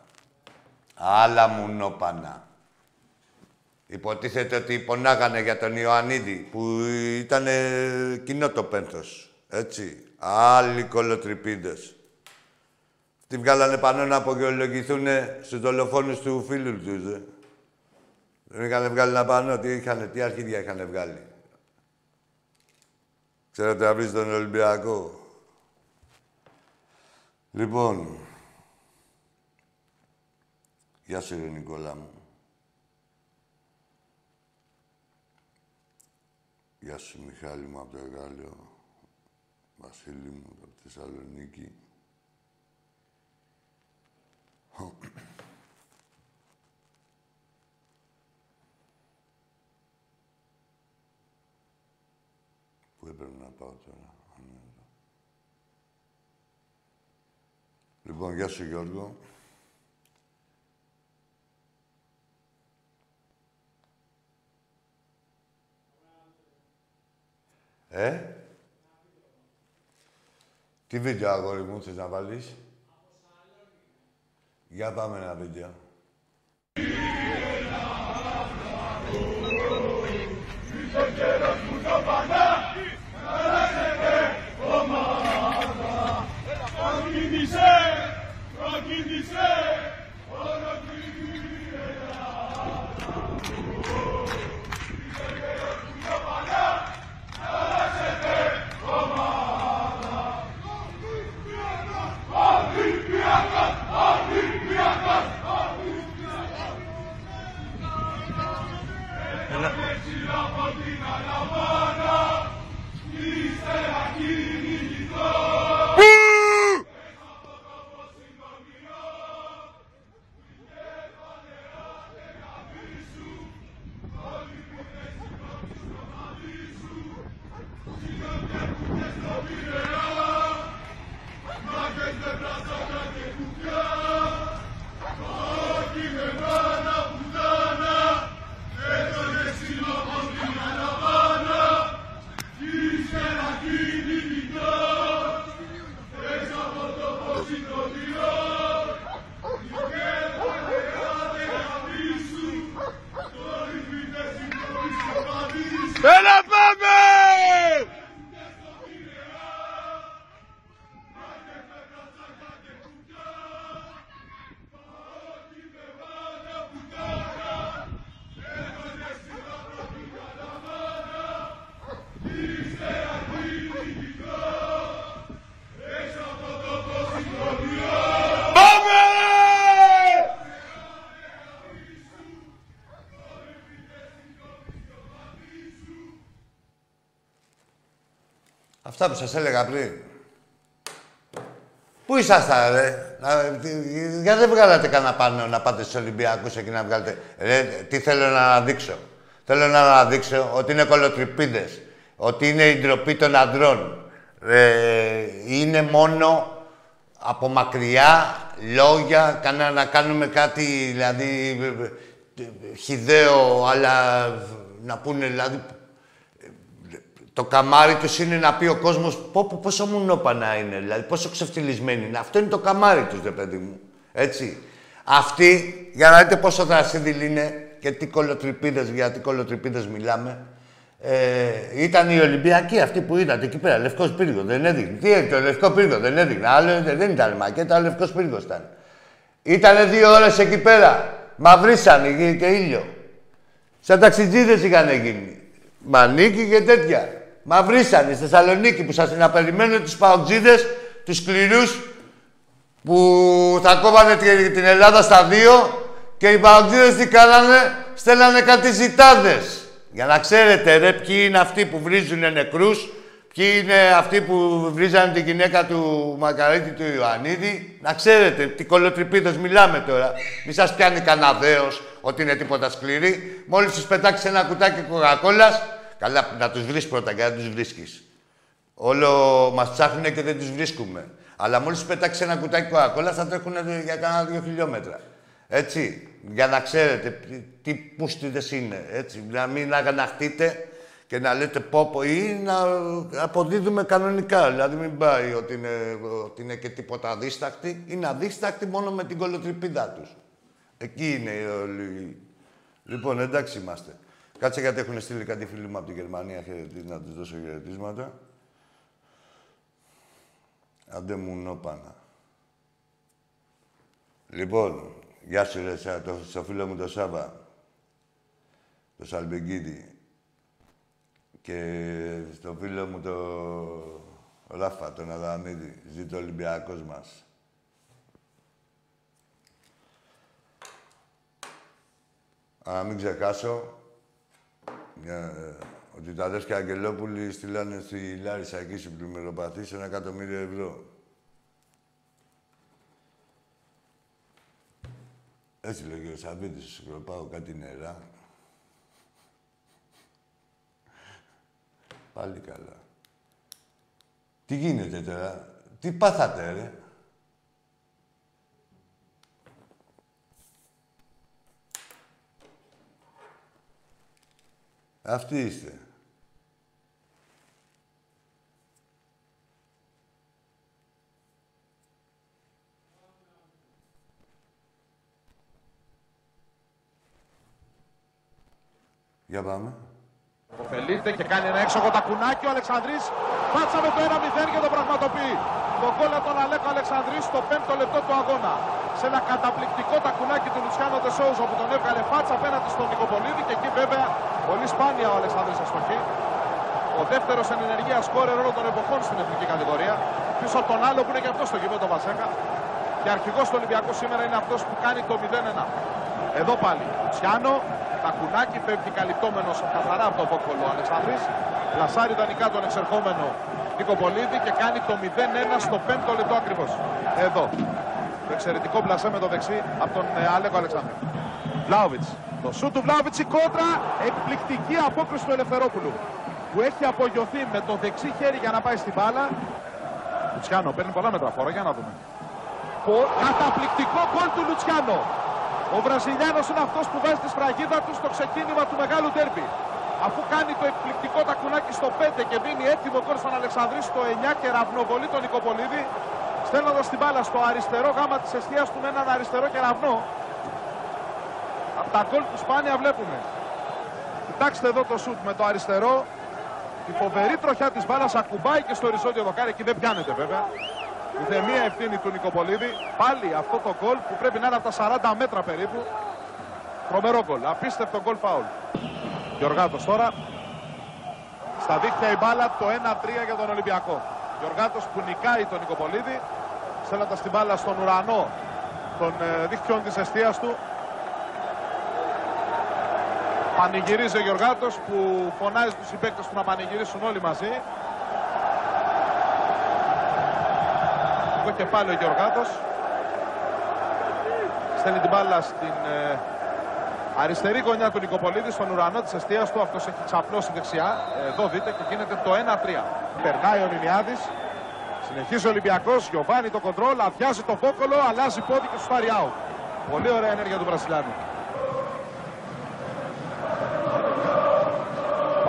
Άλλα μουνόπανα. Υποτίθεται ότι πονάγανε για τον Ιωαννίδη, που ήταν κοινό το πένθος. Έτσι. Άλλοι κολοτρυπίδες. Τι βγάλανε πάνω να απογειολογηθούν στους δολοφόνους του φίλου τους, ε. Δεν είχαν βγάλει ένα πάνω, τι είχαν, τι αρχίδια είχαν βγάλει. Ξέρετε να βρεις τον Ολυμπιακό. Λοιπόν, γεια σου, Νικόλα μου. Γεια σου Μιχάλη μου από το Εγάλιο, Βασίλη μου από τη Θεσσαλονίκη. Πού έπρεπε να πάω τώρα. Λοιπόν, γεια σου Γιώργο. Ε; Τι βίντεο, αγόρι μου, θες να βάλεις; Για πάμε ένα βίντεο. Αυτά που σας έλεγα πριν. Πού ήσασταν, ρε; Να, γιατί δεν βγάλατε κανένα πάνω να πάτε στους Ολυμπιακούς εκεί να βγάλετε. Ρε, τι θέλω να αναδείξω; Θέλω να αναδείξω ότι είναι κολοτριπίδες. Ότι είναι η ντροπή των αντρών. είναι μόνο από μακριά λόγια, κανένα να κάνουμε κάτι, δηλαδή, χιδαίο, αλλά να πούνε, δηλαδή, το καμάρι τους είναι να πει ο κόσμος πόσο μουνόπανα είναι, δηλαδή πόσο ξεφτυλισμένοι είναι. Αυτό είναι το καμάρι τους, ρε παιδί μου. Έτσι. Αυτοί, για να δείτε πόσο δρασίδηλοι είναι και τι κολοτρυπίδες, για τι κολοτρυπίδες μιλάμε. Ε, ήταν οι Ολυμπιακοί αυτοί που είδατε εκεί πέρα. Λευκός πύργο δεν έδειχνε. Τι έγινε, το λευκό πύργο δεν έδειχνε. Άλλο δεν ήταν μακέτα, λευκός πύργος ήταν. Ήτανε δύο ώρες εκεί πέρα. Μαυρίσαν και ήλιο. Σαν ταξιτζίδες είχαν γίνει. Μανίκι και τέτοια. Μαυρίσανε στη Θεσσαλονίκη που σας να περιμένουν τους παουτζίδες, τους σκληρούς που θα κόβανε την Ελλάδα στα δύο και οι παουτζίδες τι κάνανε, στέλνανε κάτι ζητάδες. Για να ξέρετε ρε ποιοι είναι αυτοί που βρίζουν νεκρούς, ποιοι είναι αυτοί που βρίζανε τη γυναίκα του Μακαρίτη του Ιωαννίδη. Να ξέρετε τι κολοτριπίδες μιλάμε τώρα. Μη σας πιάνει καναδέος ότι είναι τίποτα σκληρή. Μόλις τους πετάξεις ένα κουτάκι κοκακόλας, Καλά, να τους βρεις πρώτα και να τους βρίσκεις. Όλο μας ψάχνουν και δεν τους βρίσκουμε. Αλλά μόλις πετάξεις ένα κουτάκι κοκακόλα θα τρέχουν για κάνα δύο χιλιόμετρα. Έτσι. Για να ξέρετε τι πούστιδες είναι. Έτσι. Να μην αγαναχτείτε και να λέτε πόπο ή να αποδίδουμε κανονικά. Δηλαδή μην πάει ότι είναι, ότι είναι και τίποτα αδίστακτη. Είναι αδίστακτη μόνο με την κολοτριπίδα τους. Εκεί είναι όλοι. Λοιπόν, εντάξει είμαστε. Κάτσε γιατί έχουν στείλει κάτι φίλοι μου από τη Γερμανία να τους δώσω χαιρετίσματα. Άντε μου νόπανα. Λοιπόν, γεια σου ρε, το, στο φίλο μου το Σάβα, το Σαλμπεγκίδη και στο φίλο μου το Ράφα, τον Αδαμίδη, ζήτω ο Ολυμπιακός μας. Α, μην ξεχάσω, μια, ότι τα αδέρφια Αγγελόπουλοι στείλανε στη Λάρισα εκεί στην πλημμυροπαθή σε ένα εκατομμύριο ευρώ. Έτσι λέγει ο Σαββίδης, σου σκροπάω κάτι νερά. Πάλι καλά. Τι γίνεται τώρα, τι πάθατε ρε; Αυτοί είστε. Για πάμε. Οφελείται και κάνει ένα έξω τακουνάκι ο Αλεξανδρής. Πάτσα με το 1-0 και το πραγματοποιεί. Το γκολ από τον Αλέκο Αλεξανδρής στο 5ο λεπτό του αγώνα. Σε ένα καταπληκτικό τακουνάκι του Λουτσιάνο Τεσόουζο που τον έβγαλε φάτσα απέναντι στον Νικοπολίδη και εκεί βέβαια πολύ σπάνια ο Αλεξανδρής αστοχή. Ο δεύτερος εν ενεργεία σκόρερ όλων των εποχών στην εθνική κατηγορία. Πίσω από τον άλλο που είναι και αυτός στο γήπεδο Βασέκα. Και αρχηγός του Ολυμπιακού σήμερα είναι αυτός που κάνει το 0-1. Εδώ πάλι. Λουτσιάνο, τακουνάκι πέφτει καλυπτόμενος καθαρά από το βόκολο ο Αλεξανδρής. Λασάρι ιδανικά τον εξερχόμενο Νικοπολίδη και κάνει το 0-1 στο 5ο λεπτό ακριβώς. Εδώ. Το εξαιρετικό μπλασέ με το δεξί από τον ε, Αλέκο Αλεξάνδρου. Βλάουβιτς. Το σου του Βλάουβιτς η κόντρα. Εκπληκτική απόκριση του Ελευθερόπουλου. Που έχει απογειωθεί με το δεξί χέρι για να πάει στην μπάλα. Λουτσιάνο παίρνει πολλά μέτρα φόρα. Για να δούμε. Καταπληκτικό γκολ του Λουτσιάνο. Ο Βραζιλιάνος είναι αυτός που βάζει τη σφραγίδα του στο ξεκίνημα του μεγάλου τέρμπι αφού κάνει το εκπληκτικό τακουνάκι στο 5 και δίνει έτοιμο κόρ στον Αλεξανδρής στο 9 και ραυνοβολεί τον Νικοπολίδη στέλνοντας την μπάλα στο αριστερό γάμα της αιστεία του με έναν αριστερό και ραυνό. Από τα γκολ του σπάνια βλέπουμε. Κοιτάξτε εδώ το σουτ με το αριστερό. Η φοβερή τροχιά της μπάλας ακουμπάει και στο οριζόντιο δοκάρι. Εκεί δεν πιάνεται βέβαια. Ούτε μία ευθύνη του Νικοπολίδη. Πάλι αυτό το γκολ που πρέπει να είναι από τα 40 μέτρα περίπου. Τρομερό γκολ. Απίστευτο γκολ φάουλ. Γιωργάτος τώρα. Στα δίχτυα η μπάλα το 1-3 για τον Ολυμπιακό. Γιωργάτος που νικάει τον Νικοπολίδη. Στέλνοντας την μπάλα στον ουρανό των ε, δίχτυων της αιστείας του. Πανηγυρίζει ο Γιωργάτος που φωνάζει τους συμπαίκτες του να πανηγυρίσουν όλοι μαζί. Κεφάλι ο Γεωργάτος. Στέλνει την μπάλα στην ε, αριστερή γωνιά του Νικοπολίδης, στον ουρανό της αιστείας του. Αυτός έχει ξαπλώσει δεξιά. Εδώ δείτε και γίνεται το 1-3. Περνάει ο Νινιάδης. Συνεχίζει ο Ολυμπιακός. Γιωβάνι το κοντρόλ. Αδειάζει το φόκολο. Αλλάζει πόδι και σου πάρει out. Πολύ ωραία ενέργεια του Βρασιλιάνου.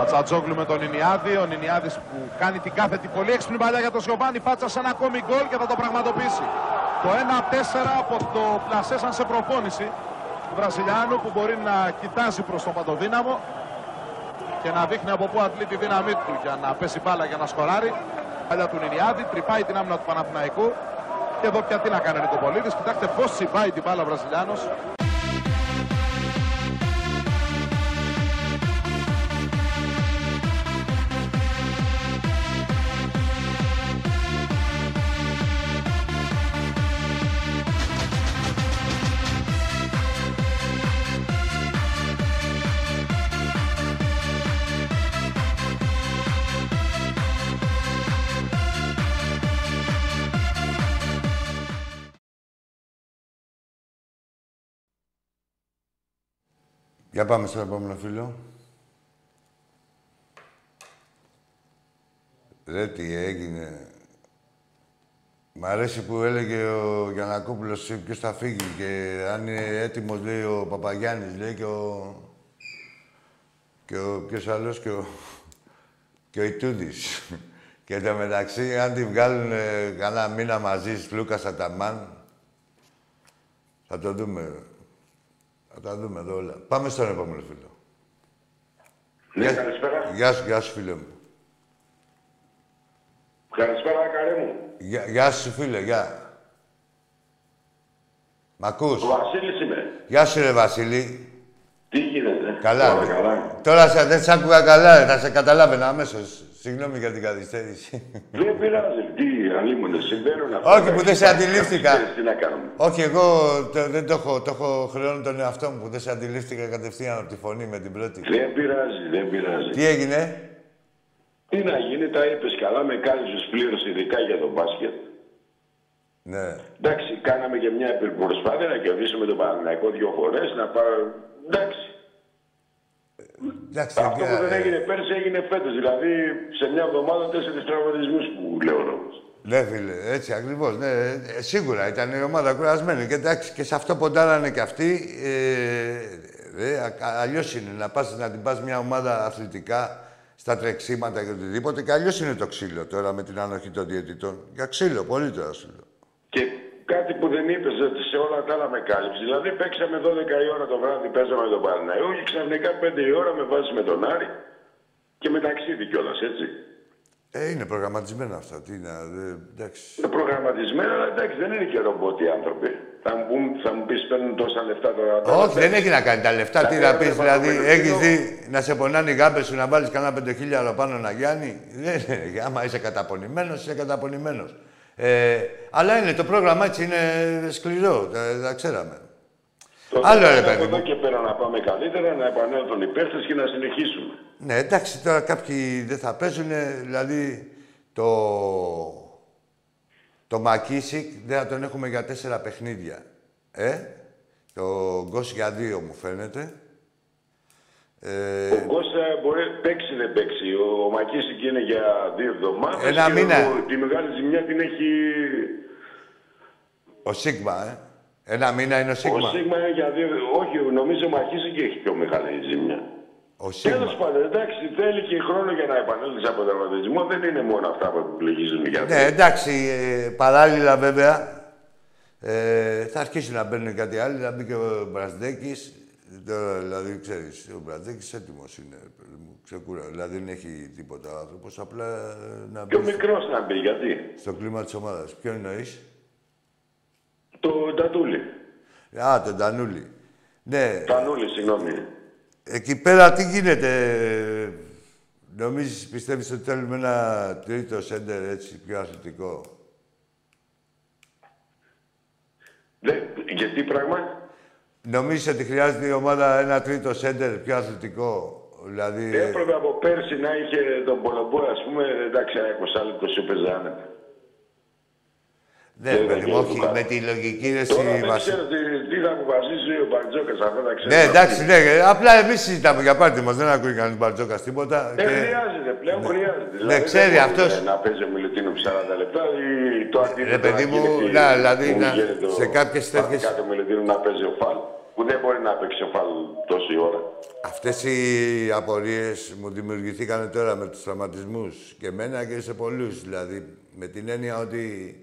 Πατσατζόγλου με τον Νινιάδη. Ο Νινιάδης που κάνει την κάθετη πολύ έξυπνη παλιά για τον Σιωβάνι. Πάτσα σε ένα ακόμη γκολ και θα το πραγματοποιήσει. Το 1-4 από το πλασέ σε προπόνηση του Βραζιλιάνου που μπορεί να κοιτάζει προς τον Παντοδύναμο και να δείχνει από πού αντλεί τη δύναμή του για να πέσει μπάλα για να σκοράρει. Παλιά του Νινιάδη, τρυπάει την άμυνα του Παναθηναϊκού. Και εδώ πια τι να κάνει ο Νικοπολίδης. Κοιτάξτε πώς τσιπάει την μπάλα ο Βραζιλιάνος. Για πάμε στο επόμενο φίλο. Ρε τι έγινε. Μ' αρέσει που έλεγε ο Γιανακόπουλος ποιος θα φύγει και αν είναι έτοιμος, λέει ο Παπαγιάννης, λέει και ο... Και ο ποιος άλλος, και ο... Και ο Ιτούδης. *laughs* και εν τω μεταξύ, αν τη βγάλουν ε, κανένα μήνα μαζί, Λούκας Αταμάν, θα το δούμε. Θα τα δούμε εδώ όλα. Πάμε στον επόμενο φίλο. Ναι, καλησπέρα. Γεια σου, γεια σου, φίλε μου. Καλησπέρα, καρέ μου. Γεια, γεια σου, φίλε, γεια. Μ' ακούς; Ο Βασίλης είμαι. Γεια σου, ρε Βασίλη. Τι γίνεται; Καλά. Όλα ρε. καλά. Τώρα σε, δεν σ' άκουγα καλά, ρε. θα σε καταλάβαινα αμέσως. Συγγνώμη για την καθυστέρηση. Δεν πειράζει. Τι, αλλήμονται, συμβαίνουν αυτά. Όχι, που δεν σε αντιλήφθηκα. Ξέρεις Τι να κάνουμε. Όχι, εγώ το, δεν το έχω, το έχω χρεώνει τον εαυτό μου που δεν σε αντιλήφθηκα κατευθείαν από τη φωνή με την πρώτη. Δεν πειράζει, δεν πειράζει. Τι έγινε, Τι να γίνει, τα είπες καλά, με κάλυψες πλήρως ειδικά για το μπάσκετ. Ναι. Εντάξει, κάναμε και μια προσπάθεια να κερδίσουμε τον Παναθηναϊκό δύο φορές, να πάρουμε... Εντάξει. Εντάξει, Αυτό κοίτα, που δεν ε, έγινε πέρσι έγινε φέτος. Δηλαδή, σε μια εβδομάδα τέσσερις τραυματισμούς που λέω ο λόγος. Ναι, φίλε, έτσι ακριβώς. Ναι, ε, σίγουρα ήταν η ομάδα κουρασμένη. Και εντάξει, και σε αυτό ποντάρανε και αυτοί. Ε, αλλιώς είναι να, πας, να την πας μια ομάδα αθλητικά στα τρεξίματα και οτιδήποτε. Και αλλιώς είναι το ξύλο τώρα με την ανοχή των διαιτητών. Για ξύλο, πολύ τώρα σου λέω. Και κάτι που δεν είπε ότι σε όλα τα άλλα με κάλυψε. Δηλαδή, παίξαμε 12 η ώρα το βράδυ, παίζαμε με τον Παναγιώ και ξαφνικά 5 η ώρα με βάζεις με τον Άρη και με ταξίδι κιόλας, έτσι. Ε, είναι προγραμματισμένα αυτά. Τι είναι, ε, εντάξει. Είναι προγραμματισμένα, αλλά εντάξει, δεν είναι και ρομπότ οι άνθρωποι. Θα μου, πούν, θα μου πεις παίρνουν τόσα λεφτά τώρα. Όχι, δεν έχει να κάνει τα λεφτά. Τι να πεις, έπρεπε δηλαδή, να έχεις πούμε, δει να σε πονάνε οι γάμπες σου να βάλεις κανένα πεντοχίλιαρο πάνω να γιάνει. Δεν είναι. Άμα είσαι καταπονημένος, είσαι καταπονημένος. Ε, αλλά είναι το πρόγραμμα έτσι, είναι σκληρό. Τα, τα ξέραμε. Το Άλλο, θέμα ρε, είναι παιδί από μου. εδώ και πέρα να πάμε καλύτερα, να επανέλθουν οι παίχτες και να συνεχίσουμε. Ναι, εντάξει, τώρα κάποιοι δεν θα παίζουν. Δηλαδή, το, το Μακίσικ δεν θα τον έχουμε για τέσσερα παιχνίδια. Ε, το Γκος για δύο μου φαίνεται. Ε, Ο Κώστα μπορεί παίξει δεν παίξει. Ο, ο Μακίσικ είναι για δύο εβδομάδες. Ένα μήνα. τη μεγάλη ζημιά την έχει. ο Σίγμα, ε. Ένα μήνα είναι ο Ο Σίγμα. Σίγμα είναι για δύο. Όχι, νομίζω ο Μακίσικ έχει πιο μεγάλη ζημιά. Ο Τέλος Σίγμα. πάντων, εντάξει, θέλει και χρόνο για να επανέλθει από τον τραυματισμό. Δεν είναι μόνο αυτά που επιλεγίζουν για Ναι, εντάξει, ε, παράλληλα βέβαια ε, θα αρχίσει να μπαίνουν κάτι άλλο, να μπει και ο Μπραζδέκης. Τώρα, δηλαδή, ξέρεις, ο Μπραζδέκης έτοιμος είναι, παιδί μου, ξεκούρα. Δηλαδή, δεν έχει τίποτα ο άνθρωπος, απλά ε, να Πιο μπει μικρός να μπει, γιατί; στο κλίμα της ομάδας. Ποιο εννοείς; Το Τατούλη. Α, τον Τανούλη. Ναι, Τανούλη, συγγνώμη. εκεί πέρα τι γίνεται. ε, Νομίζεις, πιστεύεις ότι θέλουμε ένα τρίτο σέντερ έτσι, πιο αθλητικό; Δεν, γιατί πράγμα; Νομίζεις ότι χρειάζεται η ομάδα ένα τρίτο σέντερ πιο αθλητικό. Δηλαδή, Έπρεπε από πέρσι να είχε τον Πολομπό, ας πούμε, εντάξει, ένα 20 λεπτό σου έπαιζε άνετα. Ναι, παιδί μου, όχι, με τη λογική ρε Τώρα εσύ, δεν Βασίλη. ξέρω τι, τι θα αποφασίσει ο Μπαρτζόκας, αυτά τα ξέρω. Ναι, εντάξει, ναι. Απλά εμείς συζητάμε για πάρτι μας. Δεν ακούει κανείς Μπαρτζόκας τίποτα. Δεν και- χρειάζεται, πλέον χρειάζεται. Ναι, ξέρει δεν αυτός. μπορεί Να παίζει ο Μιλουτίνο 40 λεπτά ή το αντίθετο. Ρε, παιδί να μου, γίνεται να, δηλαδή, που να- γίνεται ο- σε κάποιες πάρει τέτοιες- Κάτι ο Μιλουτίνο να παίζει ο Φαλ, που δεν μπορεί να παίξει ο Φαλ τόση ώρα. Αυτές οι απορίες μου δημιουργηθήκαν τώρα με τους τραυματισμούς και εμένα και σε πολλούς. Δηλαδή, με την έννοια ότι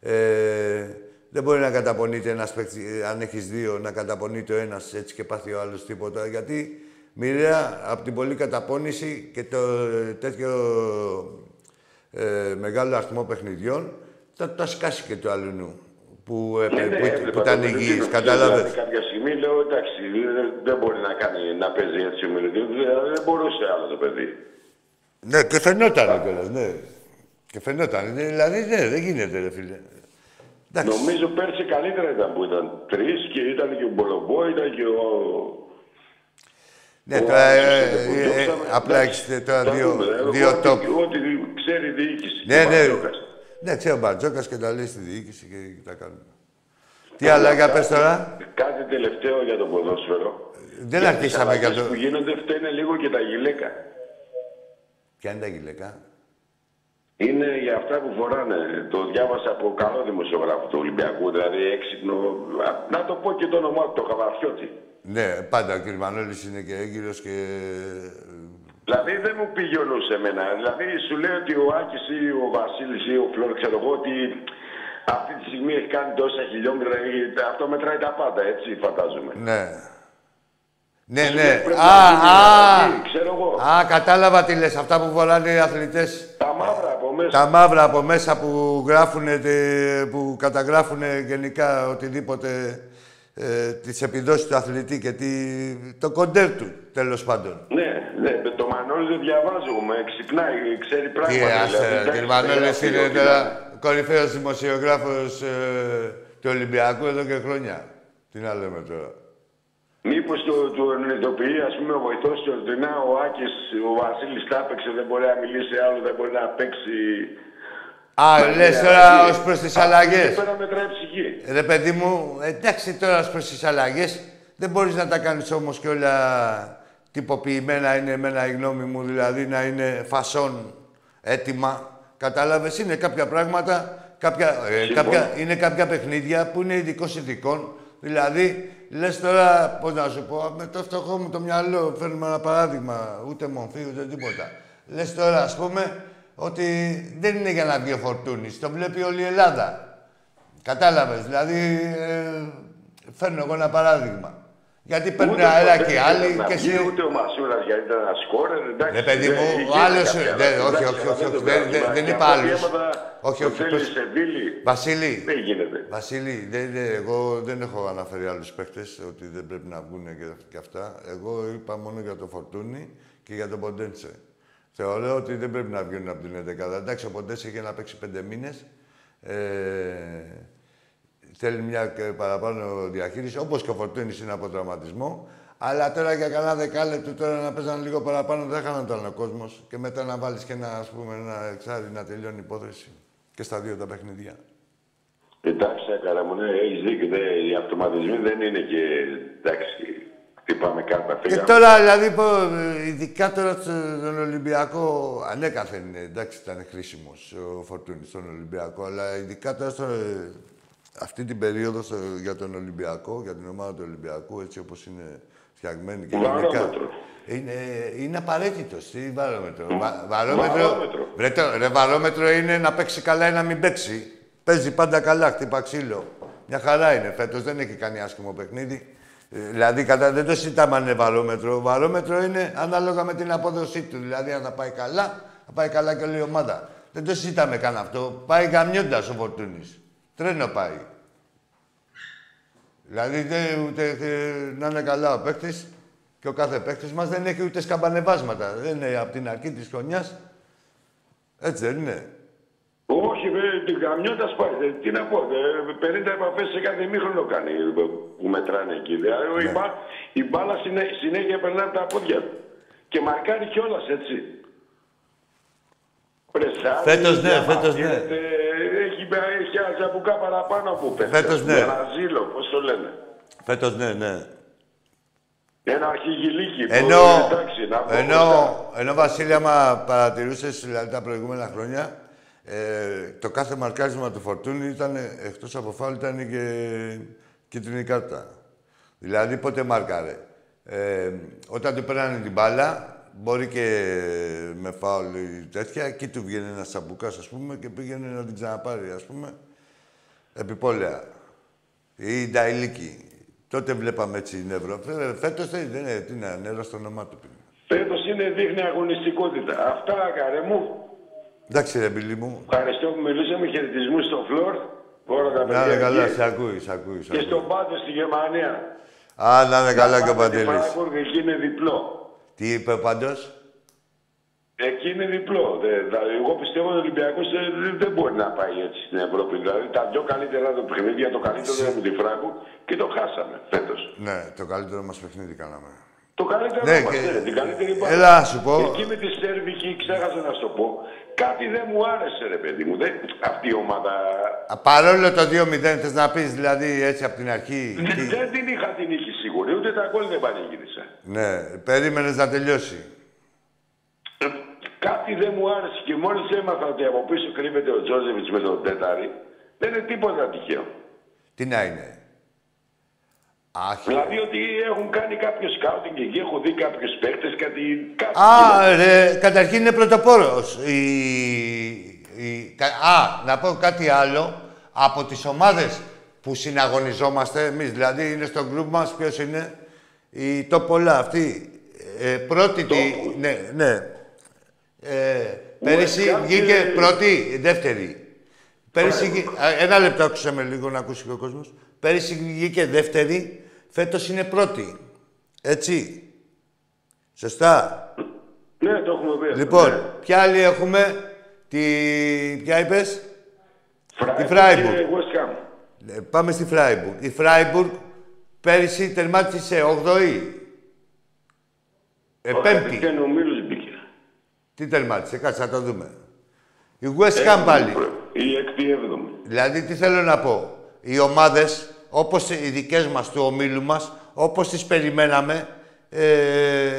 ε, δεν μπορεί να καταπονείται ένας παίκτη, αν έχεις δύο, να καταπονείται ο ένας έτσι και πάθει ο άλλος τίποτα. Γιατί μοιραία από την πολλή καταπώνηση και το ε, τέτοιο ε, μεγάλο αριθμό παιχνιδιών θα το σκάσει και το αλλού που, ε, Ναι, ναι, που, έβλεπα που ήταν τον υγιής, Μιλουτίνοφ, κατάλαβες; Δηλαδή, κάποια στιγμή λέω εντάξει, δεν, δεν μπορεί να, κάνει, να παίζει έτσι ο Μιλουτίνος. Δηλαδή, δεν μπορούσε άλλο το παιδί. Ναι, και φαινόταν κιόλας, ναι. Και φαινόταν. Ναι, Δηλαδή, ναι, δεν γίνεται, ρε φίλε. Εντάξει. Νομίζω πέρσι καλύτερα ήταν που ήταν τρεις και ήταν και ο Μπολομπό, ήταν και ο. Ναι, ο τώρα, ε, Άλεξος ε, που ε, διώξαμε. απλά Εντάξει, έχετε τώρα θα δύο, δούμε, ε, δύο ό,τι- top. Ό,τι ξέρει η διοίκηση. Ναι, ο ναι. Μπαρτζόκας. Ναι, ξέρει ο Μπαρτζόκας και τα λέει στη διοίκηση και τα κάνουμε. Τι άλλα, για πες τώρα. Κάτι τελευταίο για το ποδόσφαιρο. Δεν Για αρχίσαμε τις για αλλαγές το... που γίνονται φταίνε λίγο και τα γυλαίκα. Ποια είναι τα γυλαίκα; Είναι για αυτά που φοράνε. Το διάβασα από καλό δημοσιογράφο του Ολυμπιακού, δηλαδή έξυπνο. α, Να το πω και το όνομά του, το Καβαφιώτη. Ναι, πάντα ο κ. Μανώλης είναι και έγκυρος και... Δηλαδή δεν μου πήγε ο νους εμένα. Δηλαδή σου λέει ότι ο Άκης ή ο Βασίλης ή ο Φλόρ, ξέρω εγώ, ότι αυτή τη στιγμή έχει κάνει τόσα χιλιόμετρα. ή Αυτό μετράει τα πάντα, έτσι φαντάζομαι. Ναι. Ναι, ναι. Πρέπει Α, να γίνει α, αλλαγή, ξέρω εγώ. α, κατάλαβα τι λες. Αυτά που φοράνε οι αθλητές. Τα μαύρα από μέσα. Τα μαύρα από μέσα που γράφουν, που καταγράφουν γενικά οτιδήποτε ε, τις επιδόσεις του αθλητή και τη, το κοντέρ του, τέλος πάντων. Ναι, ναι, το Μανώλη δεν διαβάζω, με ξυπνάει, ξέρει Τι πράγματα. άσε, δηλαδή, ρε, εντάξει, κύριε Μανώλης γράφει είναι ότι τώρα κορυφαίος δημοσιογράφος ε, του Ολυμπιακού εδώ και χρόνια. Τι να λέμε τώρα. Μήπως το, το ειδοποιεί, ας πούμε, ο βοηθός του ότι να, ο Άκης, ο Βασίλης τα έπαιξε, δεν μπορεί να μιλήσει άλλο, δεν μπορεί να παίξει. Α, λες τώρα ως προς τις αλλαγές. Εκεί πέρα μετράει ψυχή. Ρε παιδί μου, εντάξει τώρα ως προς τις αλλαγές, δεν μπορείς να τα κάνεις όμως και όλα τυποποιημένα, είναι εμένα η γνώμη μου, δηλαδή να είναι φασόν έτοιμα. Κατάλαβες, είναι κάποια πράγματα, κάποια, ε, Συμφωνώ. κάποια, είναι κάποια παιχνίδια που είναι ειδικό ειδικών. Δηλαδή, λες τώρα, πώς να σου πω, με το φτωχό μου το μυαλό, φέρνουμε ένα παράδειγμα, ούτε μορφή, ούτε τίποτα. Λες τώρα, ας πούμε, ότι δεν είναι για να βγει ο Φορτούνης, το βλέπει όλη η Ελλάδα. Κατάλαβες, δηλαδή ε, φέρνω εγώ ένα παράδειγμα. Γιατί παίρνουν Ούτε ο αέρα Κοντές και δεν άλλοι ήταν και να βγει, εσύ... Ούτε ο Μασούρας γιατί ήταν ένα σκόρερ, εντάξει. Ρε παιδί δεν- μου, είχε ο άλλος... κάποια δεν- άλλα, όχι, εντάξει, όχι, αλλά όχι, δεν όχι, το δεν, βγάζουμε. δεν, δεν Και είπα από άλλους. θέματα, Όχι, το όχι, θέλει πες- σε Βίλη, Βασίλη, δεν γίνεται. Βασίλη, δεν, δεν, εγώ δεν έχω αναφέρει άλλους παίχτες ότι δεν πρέπει να βγουν και, και αυτά. Εγώ είπα μόνο για το Φορτούνι και για τον Ποντένσε. Θεωρώ ότι δεν πρέπει να βγαίνουν από την 11. Εντάξει, ο Ποντένσε είχε να παίξει πέντε μήνες. Ε, θέλει μια και παραπάνω διαχείριση, όπως και ο Φορτούνης είναι από τραυματισμό. Αλλά τώρα για κανένα δεκάλεπτο τώρα να παίζανε λίγο παραπάνω δεν χάναν τον άλλο κόσμος. Και μετά να βάλεις και ένα, ας πούμε, ένα εξάρι να τελειώνει η υπόθεση. Και στα δύο τα παιχνίδια. Εντάξει, έκανα μου, ναι, έχεις δίκιο. δε, οι αυτοματισμοί δεν είναι και, εντάξει, χτυπάμε κάρτα, Και φύγαμε. τώρα, δηλαδή, πω, ε, ειδικά τώρα στον Ολυμπιακό, ανέκαθεν, ε, εντάξει, ήταν χρήσιμος ο Φορτούνης στον Ολυμπιακό, αλλά ειδικά τώρα στο, ε, αυτή την περίοδο στο- για τον Ολυμπιακό, για την ομάδα του Ολυμπιακού, έτσι όπως είναι φτιαγμένη και γενικά. Βαρόμετρο. Είναι, είναι απαραίτητο. Τι βαρόμετρο. Βα, βαρόμετρο. Βαρόμετρο. Βρε, το, ρε, βαρόμετρο είναι να παίξει καλά ή να μην παίξει. Παίζει πάντα καλά, χτύπα ξύλο. Μια χαρά είναι. Φέτος δεν έχει κάνει άσχημο παιχνίδι. Ε, Δηλαδή, κατά, δεν το συζητάμε αν είναι βαρόμετρο. Βαρόμετρο είναι ανάλογα με την απόδοσή του. Δηλαδή, αν θα πάει καλά, θα πάει καλά και όλη η ομάδα. Δεν το συζητάμε καν αυτό. Πάει γαμιώντας ο Φορτούνης. Τρένο πάει. Δηλαδή, δεν, ούτε, ε, να είναι καλά ο παίκτης και ο κάθε παίκτης μας δεν έχει ούτε σκαμπανεβάσματα. Δεν είναι από την αρχή της χρονιάς. Έτσι δεν είναι. Όχι, με την καμιώτα πάει. Ε, Τι να πω, ε, 50 επαφές σε κάθε μήχρονο κάνει ε, που μετράνε εκεί. Δηλαδή, Ναι. η, μπα, η μπάλα συνέ- συνέχεια περνάει από τα πόδια του. Και μαρκάρει κιόλας έτσι. Πρεσάρει, Φέτος ναι, διαμαρτύρεται, φέτος ναι. Έχει Έχει, έχει ένα ζαμπουκά παραπάνω που πέφτει. Φέτος, ναι. Ένα ζήλο, πώς το λένε. Φέτος, ναι, ναι. Ένα αρχηγηλίκι. που, Ενώ, εντάξει, να πω ενώ, μπροστά. ενώ Βασίλη, άμα παρατηρούσες δηλαδή, τα προηγούμενα χρόνια, ε, το κάθε μαρκάρισμα του Φορτούνη ήταν, εκτός από φάουλ, ήταν και κίτρινη κάρτα. Δηλαδή, πότε μάρκαρε. Ε, όταν του παίρνανε την μπάλα, μπορεί και με φάουλ ή τέτοια, εκεί του βγαίνει ένας τσαμπουκάς, ας πούμε, και πήγαινε να την ξαναπάρει, ας πούμε, επιπόλαια. Ή νταηλίκι. Τότε βλέπαμε έτσι νεύρο. Φέ- Φέτος δεν είναι, τι είναι, νερό στο όνομά του πίνει. Φέτος είναι δείχνει αγωνιστικότητα. Αυτά, καρέ μου. Εντάξει ρε μπιλί μου. Ευχαριστώ που μιλήσαμε. Χαιρετισμού στο Φλόρ. Όλα τα Να παιδιά. είναι καλά, εκεί. σε ακούει, σε ακούει. σε Και ακούει. στον Πάντο στη Γερμανία. Α, να είναι καλά και ο Πάμε στη Παντελής. Φράιμπουργκ, Εκεί είναι διπλό. Τι είπε ο Παντός. Εκεί είναι διπλό. Δε- δηλαδή, εγώ πιστεύω ότι ο Ολυμπιακός δεν, δεν μπορεί να πάει έτσι στην Ευρώπη. Δηλαδή τα δύο καλύτερα του παιχνίδια, το καλύτερο ήταν με τη Φράγκου και το χάσαμε φέτος. Ναι, το καλύτερο μας παιχνίδι κάναμε. Το καλύτερο Ναι, μας, και- ναι, την καλύτερη μπάλα. Έλα, να σου πω. Εκεί με τη Σέρβικη, ξέχασα να σου το πω, κάτι δεν μου άρεσε, ρε παιδί μου. Δεν, αυτή η ομάδα. Α, Παρόλο το 2-0, θες να πεις δηλαδή έτσι από την αρχή. Δεν, τι- δεν την είχα την νίκη σίγουρη, ούτε τα γκολ δεν πανηγύρισα. Ναι, περίμενες να τελειώσει. Ε, Κάτι δεν μου άρεσε και μόλις έμαθα ότι από πίσω κρύβεται ο Τζόζεβιτ με τον Τέταρη, δεν είναι τίποτα τυχαίο. Τι να είναι. Άχι. Δηλαδή ότι έχουν κάνει κάποιο σκάουτινγκ εκεί, έχουν δει κάποιους παίχτε, κάτι. κάτι Α, ρε, καταρχήν είναι πρωτοπόρος. Η, η, κα- α, να πω κάτι άλλο. Από τις ομάδες που συναγωνιζόμαστε, εμείς δηλαδή είναι στο γκρουπ μας, ποιος είναι, η Τοπολά αυτή. Ε, πρώτη τη... Ναι, ναι. Ε, πέρυσι West Ham βγήκε και- πρώτη, δεύτερη. Πέρυσι, βγή- α, ένα λεπτό άκουσα με λίγο να ακούσει και ο κόσμος. Πέρυσι βγήκε δεύτερη, φέτος είναι πρώτη. Έτσι. Σωστά. Ναι, το έχουμε πει. Λοιπόν, Ναι. ποια άλλη έχουμε, τη... ποια είπες, Φράιμπουργκ Φράιμπουργκ. και West Ham. Ε, πάμε στη Φράιμπουργκ. Η Φράιμπουργκ πέρυσι τερμάτισε 8η. Ε, πέμπτη. Και ο Μίλος μπήκε. Τι τερμάτισε, κάτσε να το δούμε. Η West Ham πάλι. Η έκτη έβδομη. Δηλαδή, τι θέλω να πω. Οι ομάδες, όπως οι δικές μας του ομίλου μας, όπως τις περιμέναμε, ε, ε,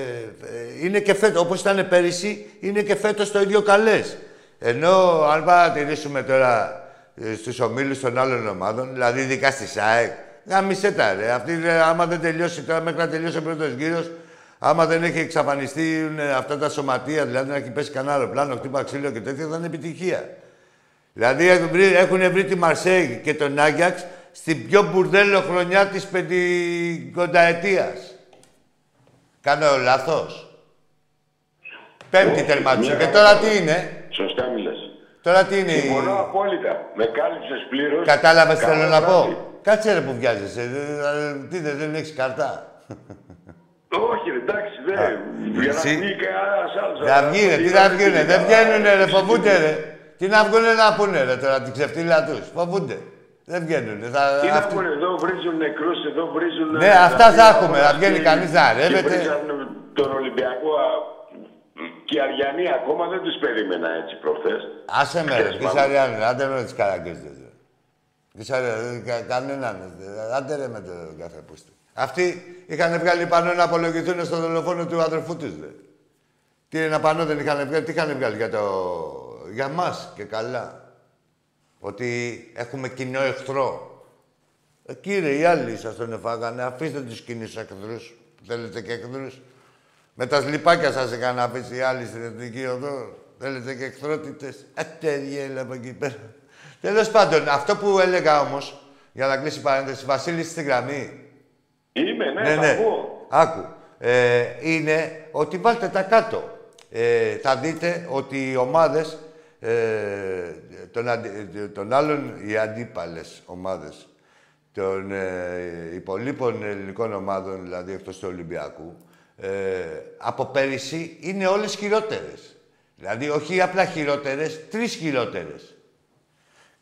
είναι και φέτος, όπως ήταν πέρυσι, είναι και φέτος το ίδιο καλές. Ενώ, αν παρατηρήσουμε τώρα ε, στους ομίλους των άλλων ομάδων, δηλαδή ειδικά στη ΣΑΕΚ, γάμισε τα ρε. Αυτή, ρε, άμα δεν τελειώσει τώρα, μέχρι να τελειώσει ο πρώτος γύρος, άμα δεν έχει εξαφανιστεί ε, αυτά τα σωματεία, δηλαδή να έχει πέσει κανένα αεροπλάνο, χτύπα ξύλο και τέτοια, θα είναι επιτυχία. Δηλαδή έχουν βρει, έχουν βρει τη Μαρσέη και τον Άγιαξ στην πιο μπουρδέλο χρονιά της πεντηκονταετίας. Κάνω λάθος; Πέμπτη Όχι, τερμάτισε. μια Και χαρά. τώρα τι είναι; Σωστά μιλάς. Τώρα τι είναι. η- Συμφωνώ απόλυτα. Με κάλυψες πλήρως. Κατάλαβες τι Καλά θέλω να βράδυ. πω; Κάτσε ρε που βιάζεσαι. Ε, ε, Τι δεν, δεν έχεις καρτά. Όχι, ρε, εντάξει, δεν. Για να εσύ- βγει κανένας άλλος. Θα αλλά βγει ρε, τι είναι θα βγουνε. Δεν καλά. βγαίνουνε ρε, φοβούνται ρε. Τι να βγουνε να πούνε ρε τώρα, την ξεφτύλα τους. Φοβούνται. Δεν βγαίνουνε. Θα... Τι να αυτοί- πούνε, εδώ βρίζουν νεκρούς, εδώ βρίζουν... Ναι, αυτά θα έχουμε, να βγαίνει κανείς να ρεύεται. Και βρίζαν τον Ολυμπιακό α, και οι Αριανοί ακόμα δεν τους περίμενα έτσι προχθές. Άσε με ρε, Τέλος τις πάντων. Σαριάννη, άντε με τις καραγκιόζες. Ρε. Τι Σαριάννη, κα- κανέναν, ε, άντε ρε με τον κάθε πούστη. Αυτοί είχαν βγάλει πάνω να απολογηθούν στο δολοφόνο του αδερφού τους, ρε. Τι ένα πανό δεν είχαν βγάλει, τι είχαν βγάλει για, το... για μας και καλά. Ότι έχουμε κοινό εχθρό. Ε, κύριε, οι άλλοι σας τον εφάγανε. Αφήστε τους κοινούς εχθρούς. που Θέλετε και εχθρούς. Με τα σλιπάκια σας είχαν αφήσει οι άλλοι στην Εθνική Οδό. Θέλετε και εχθρότητες. Ατέριέλα από εκεί πέρα. Τέλος πάντων, αυτό που έλεγα όμως, για να κλείσει η παρένθεση, Βασίλης στη γραμμή. Είμαι, ναι, Ναι, θα ναι. πω. Άκου. Ε, είναι ότι βάλτε τα κάτω. Ε, θα δείτε ότι οι ομάδες ε, των, αντι- ε, των άλλων, οι αντίπαλες ομάδες των ε, υπολείπων ελληνικών ομάδων, δηλαδή εκτός του Ολυμπιακού, ε, από πέρυσι είναι όλες χειρότερες. Δηλαδή, όχι απλά χειρότερες, τρεις χειρότερες.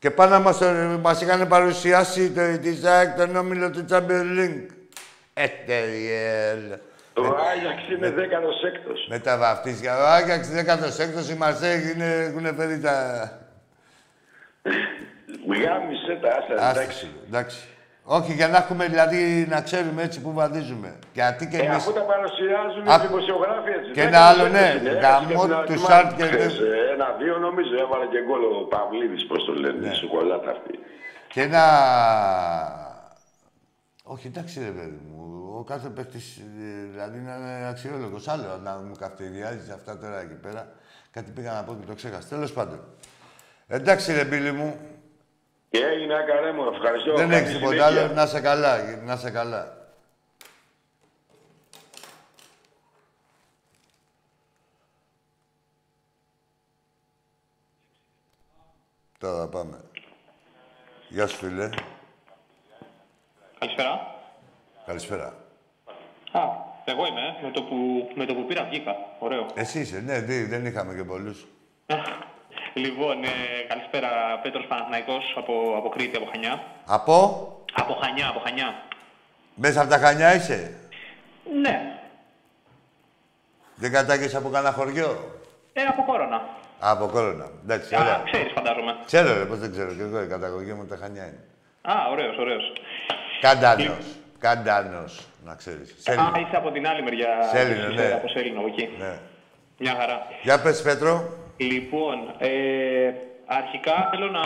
Και πάνω μας, το- μας είχαν παρουσιάσει το, τη ΣΑΕΚ, τον όμιλο του Champions League. Ετεριέλ. Το Άγιαξ είναι δέκατος έκτος. Με τα βαφτίσια. Ο Άγιαξ 16ος, η Μαρσέγ είναι, έχουν φέρει τα... Γάμισε τα άσα, Άστα, εντάξει. εντάξει. Όχι, για να έχουμε δηλαδή να ξέρουμε έτσι που βαδίζουμε. Γιατί και Ε, εμείς... αφού τα παρουσιάζουν Άκου. οι δημοσιογράφοι έτσι. Και δεν ένα άλλο, κάνουν ναι, έτσι, ναι, γαμό και την του Αττιμάνη Σάρτ και χθες, δεν- ε, Ένα-δύο νομίζω έβαλε και γκολ ο Παυλίδης, πώς το λένε, Ναι. η σοκολάτα αυτή. Και ένα... Όχι, εντάξει ρε παιδί μου. Ο κάθε παίκτης, ε, δηλαδή να είναι αξιόλογος. Άλλο να μου καυτηριάζει αυτά τώρα εκεί πέρα. Κάτι πήγα να πω και το ξέχασα. Τέλος πάντων. Εντάξει ρε Μπίλη μου. Και έγινε ακαρέ μου, ευχαριστώ. Δεν Καλή έχεις τίποτα συνέχεια. άλλο. Να σε καλά. Να σε καλά. Τώρα πάμε. Γεια σου φίλε. Καλησπέρα. Καλησπέρα. Α, εγώ είμαι. ε. Με το που, με το που πήρα βγήκα. Ωραίο. Εσύ είσαι, ναι, δι- δεν είχαμε και πολλούς. Λοιπόν, ε, καλησπέρα. Πέτρος Παναθηναϊκός από, από Κρήτη, από Χανιά. Από, Από Χανιά, από Χανιά. μέσα από τα Χανιά είσαι; Ναι. Δεν κατάγεσαι από κανένα χωριό; Ε, από Κόρονα. Α, από Κόρονα. Εντάξει, Α, ωραία. ξέρεις, φαντάζομαι. Ξέρω, ρε, πώς δεν ξέρω. Και εγώ η καταγωγή μου τα Χανιά είναι. Α, ωραίος, ωραίος. Καντάνος. Καντάνος, να ξέρεις. Α, Σέλινο. είσαι από την άλλη μεριά. Σέλινο, της, ναι. ε, Από Σέλινο, από εκεί. Ναι. Μια χαρά. Για πες, Πέτρο. Λοιπόν, ε, αρχικά θέλω να,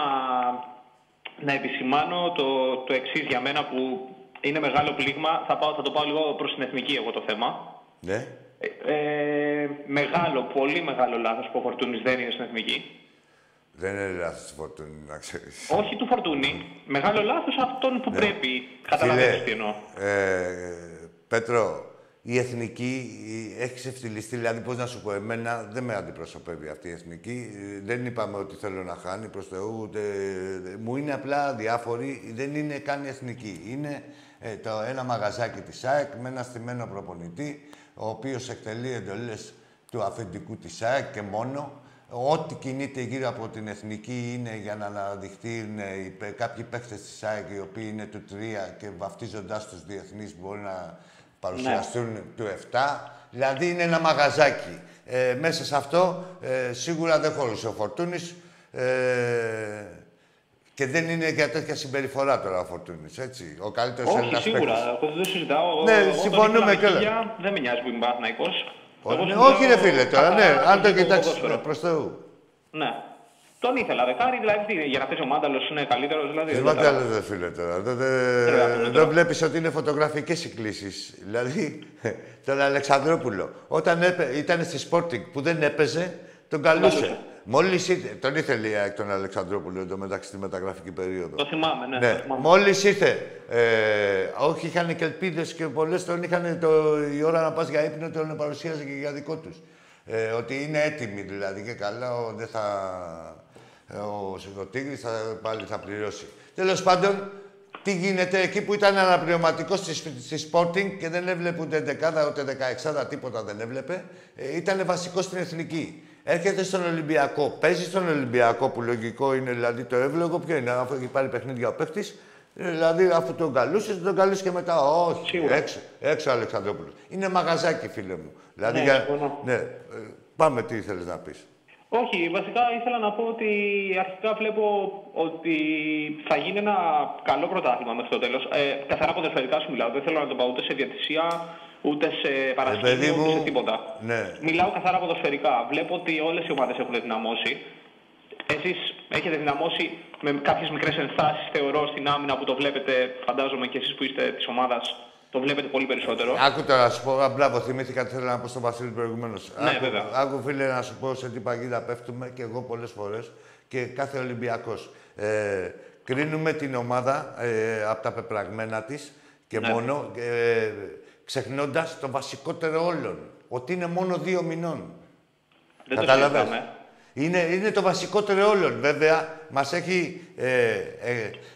να επισημάνω το, το εξής για μένα που είναι μεγάλο πλήγμα. Θα, πάω, θα το πάω λίγο προς την εθνική εγώ το θέμα. Ναι. Ε, ε, μεγάλο, πολύ μεγάλο λάθος που ο Φορτούνης δεν είναι στην εθνική. Δεν είναι λάθος φορτούνη, να ξέρεις. Όχι του Φορτούνη. Μεγάλο λάθος αυτόν που πρέπει. Φίλε, Καταλαβαίνεις τι εννοώ. ε, Πέτρο, η εθνική η- έχει ξεφτυλιστεί, δηλαδή πώς να σου πω, εμένα δεν με αντιπροσωπεύει αυτή η εθνική. Ε, Δεν είπαμε ότι θέλω να χάνει προς Θεού, ούτε... Μου είναι απλά διάφοροι, δεν είναι καν η εθνική. Είναι ε, το ένα μαγαζάκι της ΑΕΚ με ένα στημένο προπονητή, ο οποίος εκτελεί εντολές του αφεντικού της ΑΕΚ και μόνο. Ό,τι κινείται γύρω από την εθνική είναι για να αναδειχθεί ε, οι παι- κάποιοι παίχτες της ΑΕΚ οι οποίοι είναι του 3 και βαφτίζοντάς τους διεθνείς μπορεί να παρουσιαστούν του 7. Δηλαδή είναι ένα μαγαζάκι. Ε, μέσα σε αυτό ε, σίγουρα δεν χωρούσε ο Φορτούνης ε, και δεν είναι για τέτοια συμπεριφορά τώρα ο Φορτούνης, έτσι. Ο καλύτερος Όχι, Έλληνας σίγουρα. παίκτης. Εγώ δεν συζητάω. Ναι, Εγώ τον συμφωνούμε ήθελα με κιόλας. χίλια, Δεν με νοιάζει που είμαι Παναθηναϊκός. Όχι, Εγώ ναι, συζητάω όχι ρε φίλε τώρα, ναι. καθαρά Αν το *laughs* το κοιτάξεις ποδόσφαιρο. προς Θεού. Ναι. Τον ήθελα δεκάρι, δηλαδή τι, για να παίζει ο Μάνταλος είναι καλύτερος. Δηλαδή, Τι δεν μα τι τα- άλλο δεν φίλε τώρα. Δεν δε, Τρέχουμε δεν τώρα. βλέπεις ότι είναι φωτογραφικές οι κλήσεις. Δηλαδή, *laughs* τον Αλεξανδρόπουλο, όταν έπαι, ήταν στη Sporting που δεν έπαιζε, τον καλούσε. καλούσε. Μόλις ήρθε, τον ήθελε η ΑΕΚ τον Αλεξανδρόπουλο εδώ μεταξύ στη μεταγραφική περίοδο. Το θυμάμαι, ναι. Ναι, το θυμάμαι. μόλις ήρθε. Ε, όχι, είχαν και ελπίδες και πολλές τον είχαν το, η ώρα να πας για ύπνο, τον παρουσίαζε και για δικό τους. Ε, ότι είναι έτοιμοι δηλαδή και καλά, ο, δεν θα, ε, ο, ο Τίγρης θα, πάλι θα πληρώσει. Τέλος πάντων, τι γίνεται εκεί που ήταν αναπληρωματικός στη, στη Sporting και δεν έβλεπε ούτε δεκάδα ούτε δεκαεξάδα, τίποτα δεν έβλεπε. Ε, ήταν βασικό στην εθνική. Έρχεται στον Ολυμπιακό, παίζει στον Ολυμπιακό που λογικό είναι δηλαδή το εύλογο. Ποιο είναι, αφού έχει πάρει παιχνίδια ο παίχτη, δηλαδή αφού τον καλούσες, τον καλούσε και μετά. Όχι, Σίγουρα. έξω, έξω Αλεξανδρόπουλος. Είναι μαγαζάκι, φίλε μου. Δηλαδή, Ναι, για... συμφωνώ. ναι, ε, πάμε τι ήθελε να πεις. Όχι, βασικά ήθελα να πω ότι αρχικά βλέπω ότι θα γίνει ένα καλό πρωτάθλημα μέχρι το τέλος. Ε, καθαρά ποδοσφαιρικά σου μιλάω. Δεν θέλω να το πάω ούτε σε διατησία, ούτε σε παιδί παρασκήνιο, ούτε μου, σε τίποτα. ναι. Μιλάω καθαρά ποδοσφαιρικά. Βλέπω ότι όλες οι ομάδες έχουν δυναμώσει. Εσείς έχετε δυναμώσει με κάποιες μικρές ενστάσεις, θεωρώ, στην άμυνα που το βλέπετε. Φαντάζομαι και εσείς που είστε της ομάδας, το βλέπετε πολύ περισσότερο. Άκου τώρα να σου πω, α, μπράβο, θυμήθηκα τι θέλω να πω στον Βασίλη προηγουμένως. Ναι, άκου, βέβαια. άκου, φίλε, να σου πω σε τι παγίδα πέφτουμε και εγώ πολλές φορές και κάθε Ολυμπιακός. Ε, κρίνουμε την ομάδα ε, από τα πεπραγμένα της και Ναι. μόνο ε, ξεχνώντας το βασικότερο όλων. Ότι είναι μόνο δύο μηνών. Δεν το Κατάλαβες; συζητάμε. Είναι, είναι το βασικότερο όλων. Βέβαια, μας έχει, ε,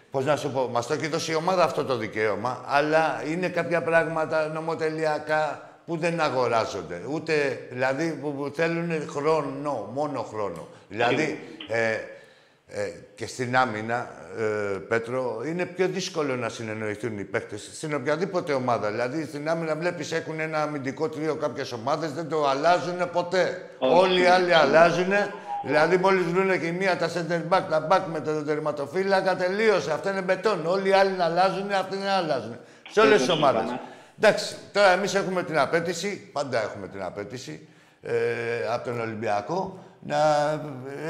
ε, πώς να σου πω, μας το έχει δώσει η ομάδα αυτό το δικαίωμα, αλλά είναι κάποια πράγματα νομοτελειακά που δεν αγοράζονται. Ούτε, δηλαδή, που, που θέλουν χρόνο, μόνο χρόνο. Δηλαδή, ε, ε, και στην άμυνα, ε, Πέτρο, είναι πιο δύσκολο να συνεννοηθούν οι παίκτες στην οποιαδήποτε ομάδα. Δηλαδή, στην άμυνα βλέπεις έχουν ένα αμυντικό τρίο κάποιες ομάδες, δεν το αλλάζουν ποτέ. Όχι. Όλοι οι άλλοι αλλάζουν Δηλαδή, μόλις βρουν και μία τα center back, τα back με το τερματοφύλακα, τελείωσε. Αυτό είναι μπετόν. Όλοι οι άλλοι να αλλάζουν, αυτοί να αλλάζουν. Σε όλες τις ομάδες. Εντάξει, τώρα εμείς έχουμε την απέτηση, πάντα έχουμε την απέτηση ε, από τον Ολυμπιακό να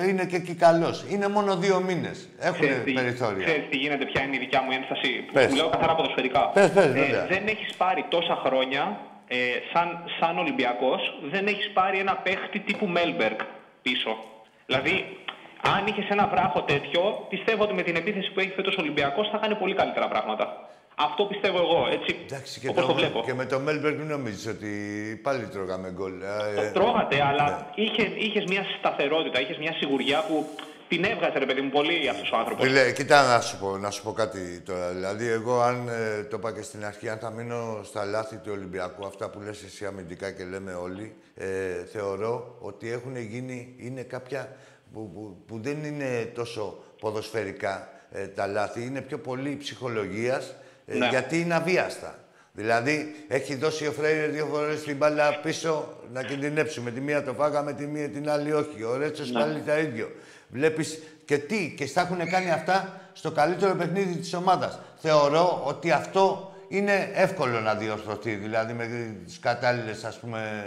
ε, είναι και εκεί καλός. Είναι μόνο δύο μήνες. Έχουν περιθώρια. Ξέρεις τι γίνεται, ποια είναι η δικιά μου ένσταση. Πες. Μου λέω καθαρά ποδοσφαιρικά. Πες, πες, βέβαια. δεν έχεις πάρει τόσα χρόνια ε, σαν, σαν Ολυμπιακός, δεν έχεις πάρει ένα παίχτη τύπου Μέλμπεργκ πίσω. Δηλαδή, αν είχες ένα βράχο τέτοιο, πιστεύω ότι με την επίθεση που έχεις φέτος ο Ολυμπιακός θα κάνει πολύ καλύτερα πράγματα. Αυτό πιστεύω εγώ, έτσι, Εντάξει, και, όπως το, το, βλέπω. και με το Μέλμπεργκ μην νομίζεις ότι πάλι τρώγαμε γκολ. Ε, Το τρώγατε, αλλά ναι. είχες, είχες μια σταθερότητα, είχες μια σιγουριά που την έβγαζε, ρε παιδί μου, πολύ αυτός ο άνθρωπος. Φίλε, κοίτα να σου, πω, να σου πω κάτι τώρα. Δηλαδή, εγώ αν ε, το είπα και στην αρχή, αν θα μείνω στα λάθη του Ολυμπιακού, αυτά που λες εσύ αμυντικά και λέμε όλοι, ε, θεωρώ ότι έχουν γίνει, είναι κάποια που, που, που δεν είναι τόσο ποδοσφαιρικά ε, τα λάθη, είναι πιο πολύ ψυχολογίας, ε, Ναι. γιατί είναι αβίαστα. Δηλαδή, έχει δώσει ο Φρέιρε δύο φορές την μπάλα πίσω να κινδυνεύσουμε. Τη μία το φάγαμε, τη μία την άλλη όχι. Ο Ρέτσος πάλι τα ίδιο. Βλέπεις και τι, και στα έχουν κάνει αυτά στο καλύτερο παιχνίδι της ομάδας. Θεωρώ ότι αυτό είναι εύκολο να διορθωθεί. Δηλαδή, με τις κατάλληλες ας πούμε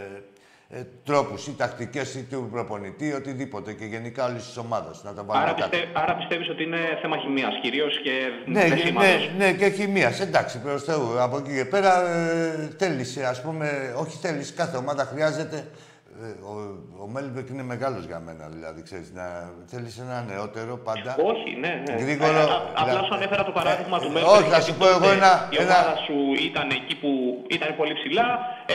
ε, τρόπους ή τακτικές ή του προπονητή, οτιδήποτε και γενικά όλης της ομάδας να τα βάλουμε Άρα, κάτω. πιστε, άρα πιστεύεις ότι είναι θέμα χημείας κυρίως και Ναι, δεν ναι, σήματος. ναι, ναι, και χημείας. Εντάξει, προς Θεού. Από εκεί και πέρα ε, θέλεις, ας πούμε, όχι θέλεις, κάθε ομάδα χρειάζεται. Ε, ο, ο Γουέλμπεκ είναι μεγάλος για μένα, δηλαδή, ξέρεις, να θέλεις ένα νεότερο πάντα. Όχι, ναι, ναι. Γρήγορο, Ε, α- απλά δηλαδή- σου ανέφερα το παράδειγμα του ε, Γουέλμπεκ. όχι, θα σου πω εγώ ένα- Η ένα- ομάδα σου ήταν εκεί που ήταν πολύ ψηλά,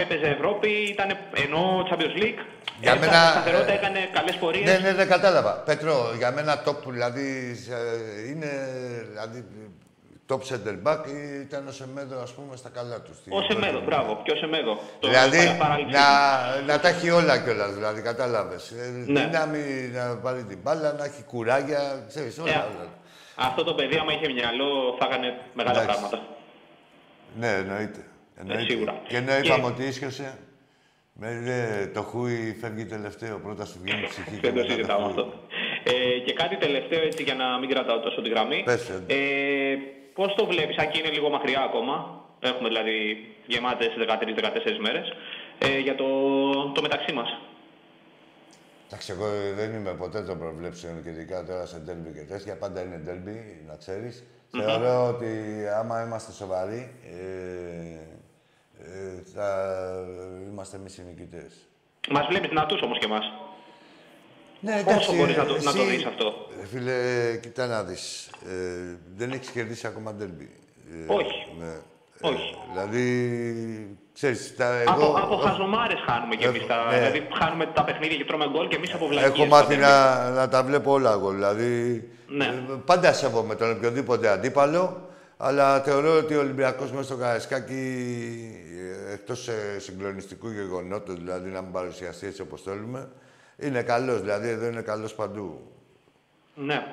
έπαιζε Ευρώπη, ήταν ενώ Champions League. Για έφτασε μένα, σταθερότητα, ε, έκανε καλές πορείες. Ναι, ναι, δεν κατάλαβα. Πέτρο, για μένα top, δηλαδή, ε, είναι, δηλαδή, top center back ήταν ο Σεμέδο, ας πούμε, στα καλά τους. στη Ο Σεμέδο, πρώτη μπράβο. Και ο Σεμέδο. Το Δηλαδή, παρα- παράληψη. να, να τα έχει όλα κιόλας, δηλαδή, κατάλαβες. Ναι. Δύναμη να πάρει την μπάλα, να έχει κουράγια, ξέρεις, όλα. Ε, όλα. Αυτό το παιδί, άμα είχε μυαλό, θα έκανε μεγάλα Εντάξει. πράγματα. Ναι, εννοείται. εννοείται. Ε, σίγουρα. Και ενώ Και- είπαμε ότι ίσχυσε, με, δε, το χούι φεύγει τελευταίο. Πρώτα σου βγαίνει η ψυχή. Δεν το μετά συζητάμε χούι. αυτό. Ε, και κάτι τελευταίο, έτσι, για να μην κρατάω τόσο τη γραμμή. Πες, ε, Πώς το βλέπεις, αν και είναι λίγο μακριά ακόμα, έχουμε δηλαδή γεμάτες 13-14 μέρες, ε, για το, το μεταξύ μας. Εντάξει, εγώ δεν είμαι ποτέ των προβλέψεων και ειδικά τώρα σε ντέρμπι και τέτοια. Πάντα είναι ντέρμπι, να ξέρεις. Θεωρώ ότι άμα είμαστε σοβαροί, ε, ε, θα είμαστε εμείς οι νικητές. Μας βλέπεις δυνατούς όμως και εμάς. Ναι, Πόσο μπορείς να το- να το εσύ, δεις αυτό; ε, Φίλε, κοιτά να δεις. Ε, δεν έχεις κερδίσει ακόμα ντέρμπι. Ε, Όχι. Ναι. Όχι. Ε, δηλαδή, ξέρεις, τα, εγώ... Από, από χαζομάρες χάνουμε κι εμείς. Έχω- τα ναι. Δηλαδή, χάνουμε τα παιχνίδια και τρώμε γκολ και εμείς από βλακίες. Έχω τα μάθει derby. να, να τα βλέπω όλα εγώ. Δηλαδή, Ναι. ε, πάντα σέβομαι τον οποιοδήποτε αντίπαλο, αλλά θεωρώ ότι ο Ολυμπιακός μέσα στο Καραϊσκάκι, ε, εκτός ε, συγκλονιστικού γεγονότος, δηλαδή να μην παρουσιαστεί έτσι όπως θέλουμε, είναι καλός. Δηλαδή, εδώ είναι καλός παντού. Ναι.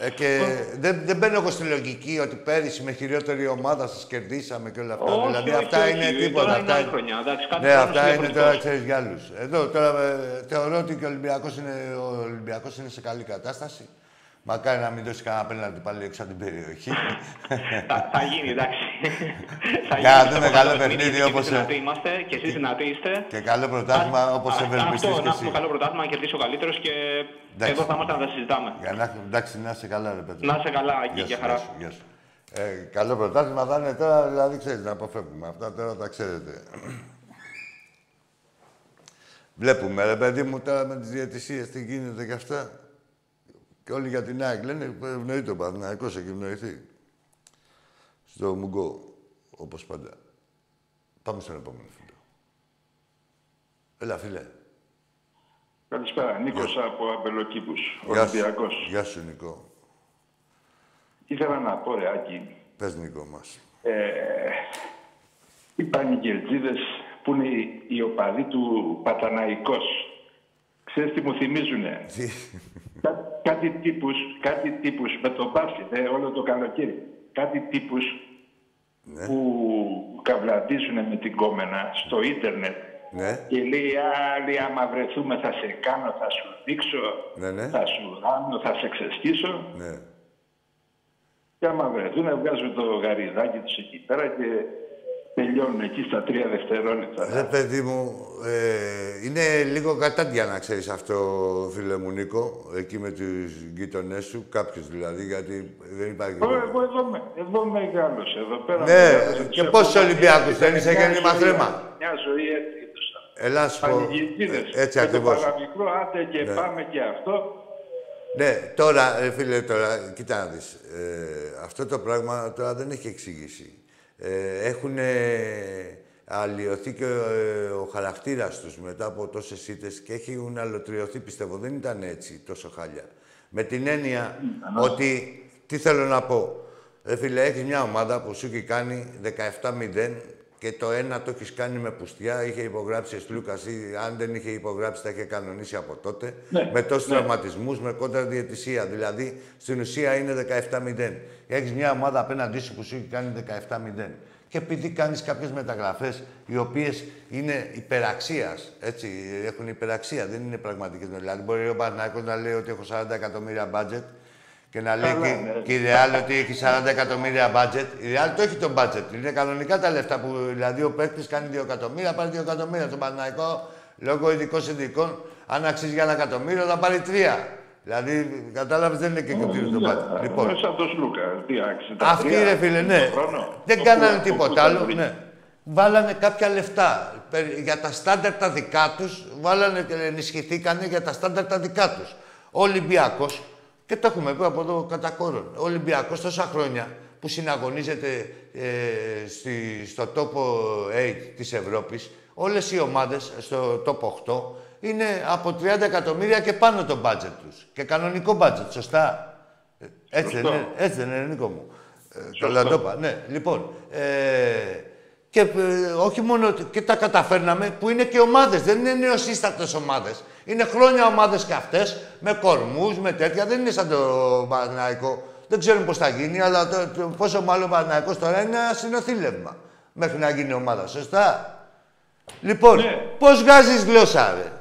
Ε, και δεν, δεν μπαίνω εγώ στη λογική ότι πέρυσι με χειρότερη ομάδα σας κερδίσαμε και όλα αυτά. Όχι, δηλαδή όχι, αυτά όχι. είναι Τώρα τίποτα. είναι αυτά άλλη χρονιά, εντάξει, κάθε ναι, χρόνος αυτά είναι είναι διαφορετικός. τώρα, ξέρεις, για άλλους. Εδώ τώρα ε, θεωρώ ότι και ο Ολυμπιακός είναι, ο Ολυμπιακός είναι σε καλή κατάσταση. Μακάρι να μην δώσει κανένα πέναλτι πάλι έξω από την περιοχή. θα, θα γίνει, εντάξει. *laughs* θα Για να γίνει δούμε στο καλό επόμενο παιχνίδι και εμείς όπως, ε, δυνατοί είμαστε και εσείς δυνατοί είστε. και καλό πρωτάθλημα όπως Α, ευελπιστείς Αυτό, και να εσύ. έχουμε καλό πρωτάθλημα, να κερδίσει ο καλύτερος και Εντάξει. εδώ θα είμαστε να τα συζητάμε. Για να, έχουμε- εντάξει, να είσαι καλά, ρε Πέτρο. Να είσαι καλά εκεί Γεια και σου, χαρά. γεια σου, γεια σου. Ε, καλό πρωτάθλημα θα είναι τώρα, δηλαδή ξέρεις, να αποφεύγουμε. Αυτά τώρα τα ξέρετε. Βλέπουμε, ρε παιδί μου, τώρα με τις διαιτησίες τι γίνεται και αυτά. Και όλοι για την ΑΕΚ λένε, ευνοεί το Παναθηναϊκός, έχει ευνοηθεί. Στο Μουγκό, όπως πάντα. Πάμε στον επόμενο φίλο. Έλα, φίλε. Καλησπέρα. Νίκος από Αμπελοκήπους, Γεια σου. Ολυμπιακός. Γεια σου, Νικό. Ήθελα να πω, ρε Άκη, Πες, Νικό μας. ε, οι πανηγερτζίδες που είναι οι- οι οπαδοί του Παταναϊκός. Ξέρεις τι μου θυμίζουνε; Τι. Κά- κάτι τύπους, κάτι τύπους με τον μπάσκετ, ε, όλο το καλοκαίρι. Κάτι τύπους Ναι. που καβλαντίζουν με την κόμενα στο ίντερνετ Ναι. Και λέει, άλλοι άμα βρεθούμε θα σε κάνω, θα σου δείξω, Ναι, ναι. θα σου κάνω, θα σε ξεσκίσω. Ναι. Και άμα βρεθούν, βγάζουν το γαριδάκι τους εκεί πέρα και τελειώνουν εκεί στα τρία δευτερόλεπτα. Ρε παιδί μου, ε, είναι λίγο κατάντια να ξέρεις αυτό, φίλε μου Νίκο, εκεί με τους γείτονές σου, κάποιους δηλαδή, γιατί δεν υπάρχει... Εγώ, εγώ εδώ, με- εδώ μεγάλος, εδώ πέρα. Ναι, μεγάλωσα. και Τους πόσους έχω- Ολυμπιακούς δεν είσαι Μια γέννημα ζωή- θρέμα. Μια ζωή έτσι έδωσα. Ελά, σου πω. Πανηγυρίδες. Ε, Έτσι Με το ακριβώς. παραμικρό, άντε και πάμε και αυτό. Ναι, τώρα, ρε φίλε, τώρα, κοίτα να δεις. Ε, αυτό το πράγμα τώρα δεν έχει εξήγηση. Ε, έχουν αλλοιωθεί και ε, ο χαρακτήρας τους μετά από τόσες ήττες και έχουν αλωτριωθεί, πιστεύω. Δεν ήταν έτσι τόσο χάλια. Με την έννοια ότι, τι θέλω να πω. Ρε φίλε, έχεις μια ομάδα που σου έχει κάνει 17-0 και το ένα το έχεις κάνει με πουστιά. Είχε υπογράψει ο Σλούκα ή αν δεν είχε υπογράψει, τα είχε κανονίσει από τότε. Ναι, Με τόσους ναι. τραυματισμούς, με κόντρα διαιτησία. Δηλαδή στην ουσία είναι 17-0. Έχεις μια ομάδα απέναντί σου που σου έχει κάνει 17-0. Και επειδή κάνεις κάποιες μεταγραφές οι οποίες είναι υπεραξίας, έτσι, έχουν υπεραξία, δεν είναι πραγματικές. Δηλαδή, μπορεί ο Πανάκο να λέει ότι έχω 40 εκατομμύρια budget και να λέει Καλά, και, ναι. και η Real ότι έχει 40 εκατομμύρια budget. Η Real το έχει το budget. Είναι κανονικά τα λεφτά που δηλαδή ο παίκτης κάνει 2 εκατομμύρια, πάρει 2 εκατομμύρια. Τον Παναϊκό λόγω ειδικών συνδικών, αν αξίζει για ένα εκατομμύριο, θα πάρει 3. Δηλαδή, κατάλαβες, δεν είναι και κριτήριο το budget. Λοιπόν, Σαν τον Σλούκα. Τι άξιζε. τα αυτοί τρία ρε φίλε, ναι, το χρόνο. δεν Το κάνανε που- τίποτα το άλλο. που- Ναι. Βάλανε κάποια λεφτά. Περι- Για τα στάνταρ τα δικά τους, βάλανε και ενισχυθήκανε για τα στάνταρ τα δικά τους. Ο Ολυμπιακός, και το έχουμε πει από εδώ κατά κόρον, ο Ολυμπιακός τόσα χρόνια που συναγωνίζεται ε, στη, στο τόπο 8 της Ευρώπης, όλες οι ομάδες στο top 8 είναι από 30 εκατομμύρια και πάνω το budget τους. Και κανονικό budget, σωστά. Ε, Έτσι δεν Σωστό. είναι, έτσι δεν είναι, Νίκο μου. Ε, το Λαντόπα, ναι. Λοιπόν, ε, και ε, όχι μόνο ότι- και τα καταφέρναμε, που είναι και ομάδες, δεν είναι νεοσύστατες ομάδες. Είναι χρόνια ομάδες και αυτές, με κορμούς, με τέτοια, δεν είναι σαν το Παναθηναϊκό. Δεν ξέρουν πώς θα γίνει, αλλά το, το- πόσο μάλλον ο Παναθηναϊκός τώρα είναι ένα συνοθήλευμα μέχρι να γίνει ομάδα, σωστά; Λοιπόν, Ναι. πώς βγάζεις γλώσσα, ρε;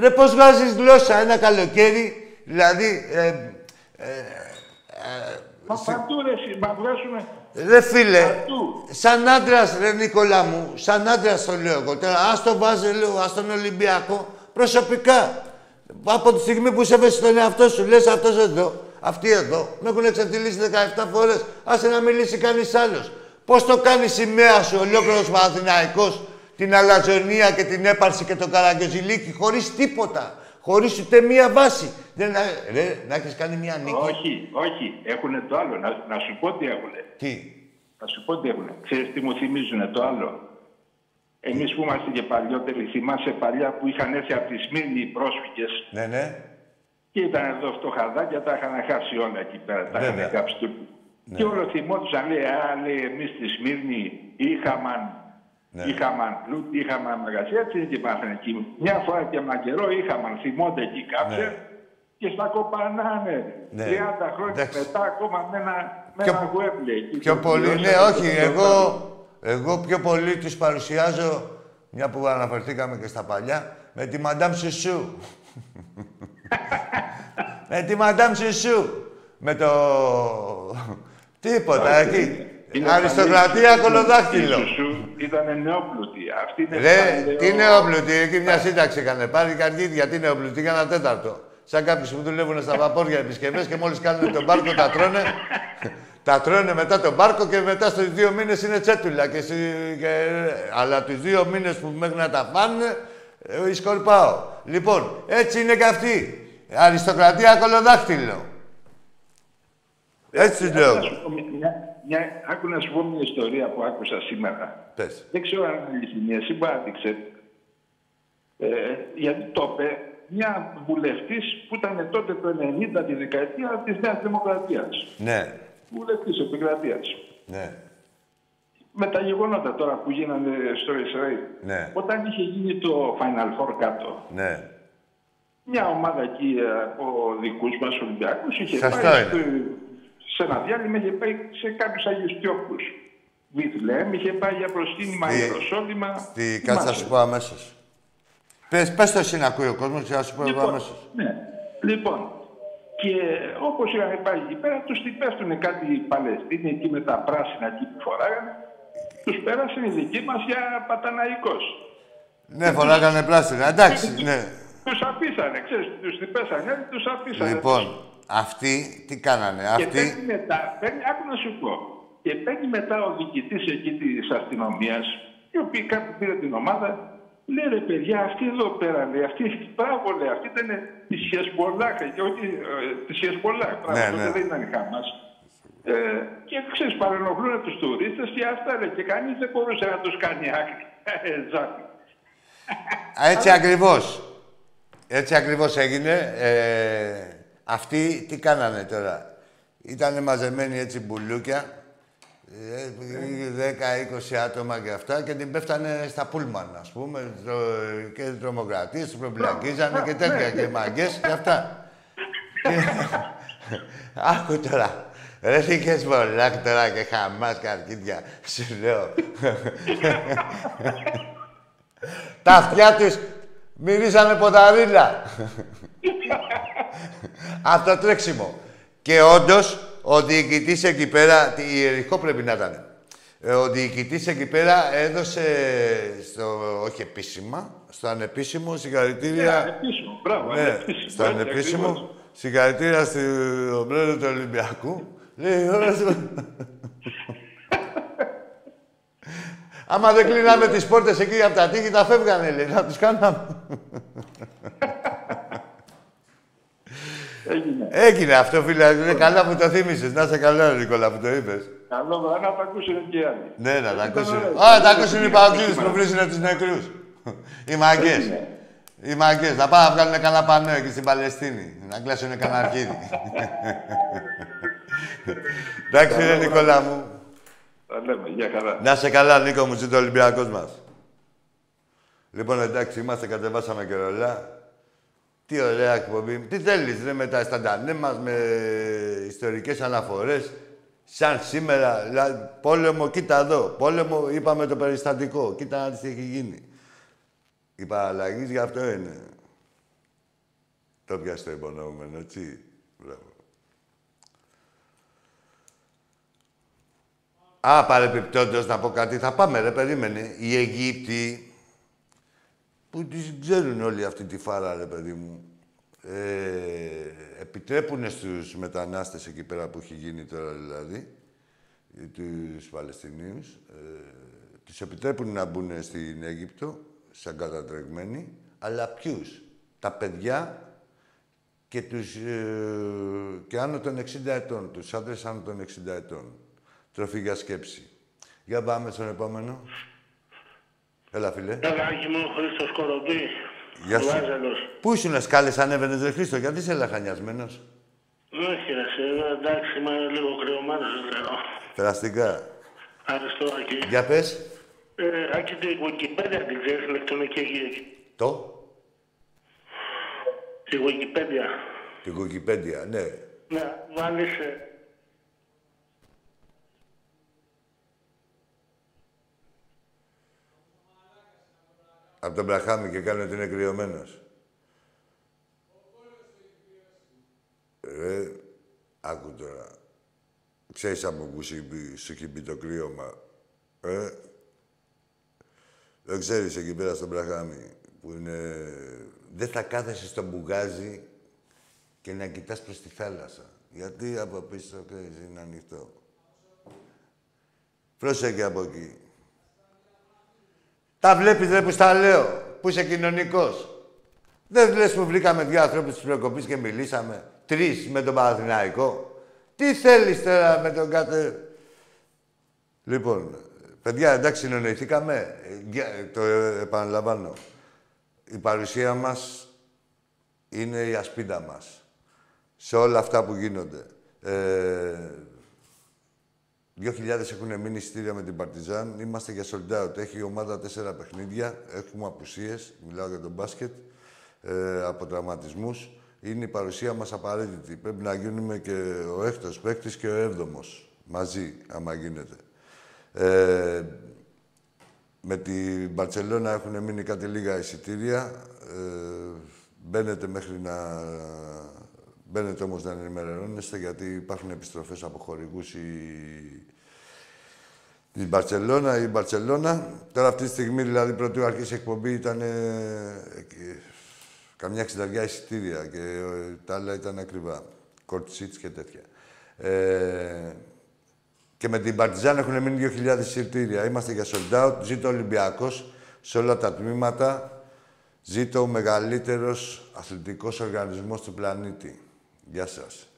Ρε, πώς βγάζεις γλώσσα ένα καλοκαίρι, δηλαδή, ε, ε, Μα παντού ρε, εσύ, μα βγάζουμε. Ρε φίλε, Παντού. σαν άντρας, ρε Νικόλα μου, σαν άντρας το λέω εγώ τώρα. Α το βάζει, λέω, ας τον Ολυμπιακό προσωπικά. Από τη στιγμή που σέβεσαι τον εαυτό σου, λες αυτός εδώ, αυτοί εδώ, με έχουν εξαντλήσει 17 φορές. Άσε να μιλήσει κανείς άλλος. Πώς το κάνεις σημαία σου ολόκληρος Παναθηναϊκός, την αλαζονία και την έπαρση και το καραγκιόζηλίκι, χωρίς τίποτα. Χωρίς ούτε μία βάση. Δεν, ρε, να έχεις κάνει μία νίκη. Όχι, όχι. Έχουν το άλλο. Να, να σου πω τι έχουν. Τι; Να σου πω τι έχουν. Ξέρεις τι μου θυμίζουν το άλλο; Εμείς που είμαστε και παλιότεροι, θυμάσαι παλιά που είχαν έρθει από τη Σμύρνη οι πρόσφυγες; Ναι, ναι. και ήταν εδώ φτωχαδάκια, τα είχαν χάσει όλα εκεί πέρα. Τα Βέβαια. είχαν κάψει. του- Και όλο θυμόντουσαν, λέει, α, λέει, εμείς στη Σμύρνη είχαμε Ναι. Είχαμε πλούτη, είχαμε μαγαζιά, έτσι είναι και υπάρχουν εκεί. Μια φορά και μα καιρό είχαμε, θυμόνται εκεί κάποιοι Ναι. και στα κοπανάνε. Ναι. 30 χρόνια Εντάξει. μετά ακόμα με ένα, με Πιο- ένα γουέμπλε εκεί. Πιο Και πολύ, πληρώσαμε ναι, το όχι. πρωτάθλημα. Εγώ, εγώ πιο πολύ τους παρουσιάζω, μια που αναφερθήκαμε και στα παλιά, με τη Μαντάμ Σουσού. *laughs* με τη Μαντάμ Σουσού. Με το... Τίποτα, εκεί. Είναι Αριστοκρατία παλιή- κολοδάχτυλο. η Σουσού Ήταν νεόπλουτη. Αυτή είναι Ρε, παλαιό- τι νεόπλουτη, εκεί μια σύνταξη είχανε πάρει και αργίδια, τι νεόπλουτη, για ένα τέταρτο. Σαν κάποιους που δουλεύουν στα βαπόρια επισκευές και μόλις κάνουν τον μπάρκο τα τρώνε. Τα τρώνε μετά τον μπάρκο και μετά στους δύο μήνες είναι τσέτουλα. Και, συ- και- αλλά τους δύο μήνες που μέχρι να τα πάνε, ε, σκορπάω. Λοιπόν, έτσι είναι και αυτή. Αριστοκρατία κολοδάχτυλο. Έτσι τους λέω. Να σου πω μια- μια- μια- Άκου να σου πω μια ιστορία που άκουσα σήμερα. Πες. Δεν ξέρω αν είναι αληθινή, εσύ μπορεί να την ξέρεις. Ε, γιατί το είπε μια βουλευτής που ήταν τότε το 90 τη δεκαετία της Νέας Δημοκρατίας. Ναι, Βουλευτή επικρατείας. ναι, Με τα γεγονότα τώρα που γίνανε στο Ισραήλ. Ναι. Όταν είχε γίνει το Final Four κάτω, ναι. μια ομάδα εκεί ε, από δικούς μας Ολυμπιακούς είχε Σωστό πάει είναι. στο- σε ένα διάλειμμα, είχε πάει σε κάποιους Αγίους Τιόχου. Βιθλέμ, είχε πάει για προσκύνημα Στη- Ιεροσόλυμα. Τι κάτσε θα σου πω αμέσως. Πες, πες το εσύ να ακούει ο κόσμος και θα σου πω εγώ αμέσως. ναι. Λοιπόν, και όπως είχαν πάει εκεί πέρα, τους την πέφτουν κάτι οι Παλαιστίνοι εκεί με τα πράσινα εκεί που φοράγανε. Τους πέρασαν οι δικοί μας για παταναϊκός. Ναι, φοράγανε πράσινα. Εντάξει, ναι. Τους αφήσανε, ξέρεις, τους την πέσανε, τους αφήσανε. Λοιπόν, αυτοί τι κάνανε. Και Αυτοί. παίρνει μετά, παίρνει, άκου να σου πω, και παίρνει μετά ο διοικητής εκεί της αστυνομίας, οι οποίοι κάπου πήρε την ομάδα, λέει ρε παιδιά, αυτή εδώ πέρα, λέει, αυτή, μπράβο, λέει, αυτή ήταν της Χεσμολάχ, και όχι ε, της Χεσμολάχ, μπράβο, Ναι, τότε ναι. δεν ήταν η Χαμάς. Ε, και ξέρεις, παρενοχλούν τους τουρίστες και αυτά λέει, και κανείς δεν μπορούσε να τους κάνει άκρη. Ε, ζάπη. Έτσι ακριβώς. Έτσι ακριβώς έγινε. Ε, αυτοί τι κάνανε τώρα; Ήτανε μαζεμένοι έτσι μπουλούκια; Ε, 10-20 άτομα και αυτά και την πέφτανε στα πούλμαν, ας πούμε. τρο- και τρομοκρατίες, τους προμπλακίζανε και τέτοια και μαγκές και αυτά. Και- Άκου τώρα. Ρε είχες βολάκ τώρα και χαμάς καρκίδια. Σου λέω. Τα αυτιά τους μυρίζανε ποταρίλα. Αυτό τρέξιμο. Και όντως, ο διοικητής εκεί πέρα, τι- ιερικό πρέπει να ήταν. Ε, Ο διοικητής εκεί πέρα έδωσε, στο, όχι επίσημα, στο ανεπίσημο συγχαρητήρια. Επίσημο, μπράβο, Ναι, ανεπίσημο, στο έτσι, ανεπίσημο ακριβώς. συγχαρητήρια στον πρόεδρο του Ολυμπιακού. Λέει, ωραία σου. Άμα δεν κλείναμε τις πόρτες εκεί από τα τείχη, τα φεύγανε, λέει, να τους κάναμε. Έγινε. Έγινε αυτό, φίλε. Είναι καλά που το θύμισες. Να είσαι καλά, Νικόλα, που το είπες. Καλό βράδυ να τα ακούσουν και οι άλλοι. Ναι, να τα Ήταν ακούσουν. ωραίο. Α, τα ακούσουν οι παγκίδες που βρίζουν τους νεκρούς. Οι μαγκές. Οι μαγκές. Να πάνε να βγάλουν κανένα πανό εκεί στην Παλαιστίνη. Να κλάσουν κανένα αρχίδι. Εντάξει, ρε Νικόλα μου. Τα λέμε, για χαρά. Να είσαι καλά, Νίκο μου, ζήτω ο Ολυμπιακός μας. Λοιπόν, εντάξει, είμαστε, κατεβάσαμε και ρολά. Τι ωραία εκπομπή. Τι θέλεις, ρε, με τα σταντανέ μας, με ιστορικές αναφορές. Σαν σήμερα, δηλαδή, πόλεμο, κοίτα εδώ. Πόλεμο, είπαμε το περιστατικό. Κοίτα να δεις τι έχει γίνει. Η παραλλαγή γι' αυτό είναι. Το πιάσε το υπονοούμενο, έτσι. Μπράβο. Α, παρεπιπτόντως να πω κάτι. Θα πάμε, ρε, περίμενε. Οι Αιγύπτιοι, που τις ξέρουν όλη αυτή τη φάρα, ρε, παιδί μου, ε, επιτρέπουν στους μετανάστες εκεί πέρα που έχει γίνει τώρα, δηλαδή, ε, τους Παλαιστινίους, ε, τους επιτρέπουν να μπουν στην Αίγυπτο, σαν κατατρεγμένοι, αλλά ποιους, τα παιδιά και, τους, ε, και άνω των 60 ετών, τους άντρες άνω των 60 ετών. Τροφή για σκέψη. Για πάμε στον επόμενο. Έλα, φίλε. Παιδάκι μου, Χρήστος Κορομπή. Γεια σου. Βάζελος. Πού ήσουν σκάλες ανέβαινες, ρε Χρήστο, γιατί είσαι λαχανιασμένος; Όχι ρε, σε είμαι εντάξει, είμαι λίγο κρυωμένος, δεν λέω. Περαστικά. Ευχαριστώ, Άκη. Για πες. Ε, Άκη, την Wikipedia την ξέρεις, ηλεκτρονική εκεί. Το. Τη Wikipedia. Την Wikipedia, ναι. Ναι, βάλεις... Από τον Μπραχάμι και κάνει ότι είναι κρυωμένος. Ρε, άκου τώρα. Ξέρεις από πού σου, μπει- σου έχει μπει το κρύωμα. Ε, δεν ξέρεις εκεί πέρα στον Μπραχάμι που είναι... Δεν θα κάθεσαι στον μπουγάζι και να κοιτάς προς τη θάλασσα. Γιατί από πίσω, ξέρεις, είναι ανοιχτό. Πρόσεχε από εκεί. Τα βλέπεις ρε που στα λέω, που είσαι κοινωνικός. Δεν λες που βρήκαμε δύο ανθρώπους της προκοπής και μιλήσαμε. Τρεις με τον Παναθηναϊκό. Τι θέλεις τώρα με τον κάθε... Λοιπόν, παιδιά, εντάξει, συνεννοηθήκαμε. Ε, για- Το ε, επαναλαμβάνω. Η παρουσία μας είναι η ασπίδα μας. Σε όλα αυτά που γίνονται. Ε, 2.000 έχουν μείνει εισιτήρια με την Παρτιζάν. Είμαστε για sold out. Έχει η ομάδα τέσσερα παιχνίδια. Έχουμε απουσίες. Μιλάω για τον μπάσκετ. Ε, από τραυματισμούς. Είναι η παρουσία μας απαραίτητη. Πρέπει να γίνουμε και ο έκτος παίκτης και ο έβδομος. Μαζί, άμα γίνεται. Ε, με την Μπαρτσελώνα έχουν μείνει κάτι λίγα εισιτήρια. Ε, μπαίνετε μέχρι να... Μπαίνετε όμως να ενημερώνεστε γιατί υπάρχουν επιστροφές από χορηγούς ή η Μπαρτσελώνα ή η Μπαρτσελώνα. Τώρα αυτή τη στιγμή, δηλαδή, πρώτη αρχή εκπομπή ήταν ε, καμιά εξενταριά εισιτήρια και ε, τα άλλα ήταν ακριβά. Court seats και τέτοια. Ε, και με την Παρτιζάν έχουν μείνει 2.000 εισιτήρια. Είμαστε για sold out. Ζήτω ο Ολυμπιακός σε όλα τα τμήματα. Ζήτω ο μεγαλύτερος αθλητικός οργανισμός του πλανήτη. Γεια σας.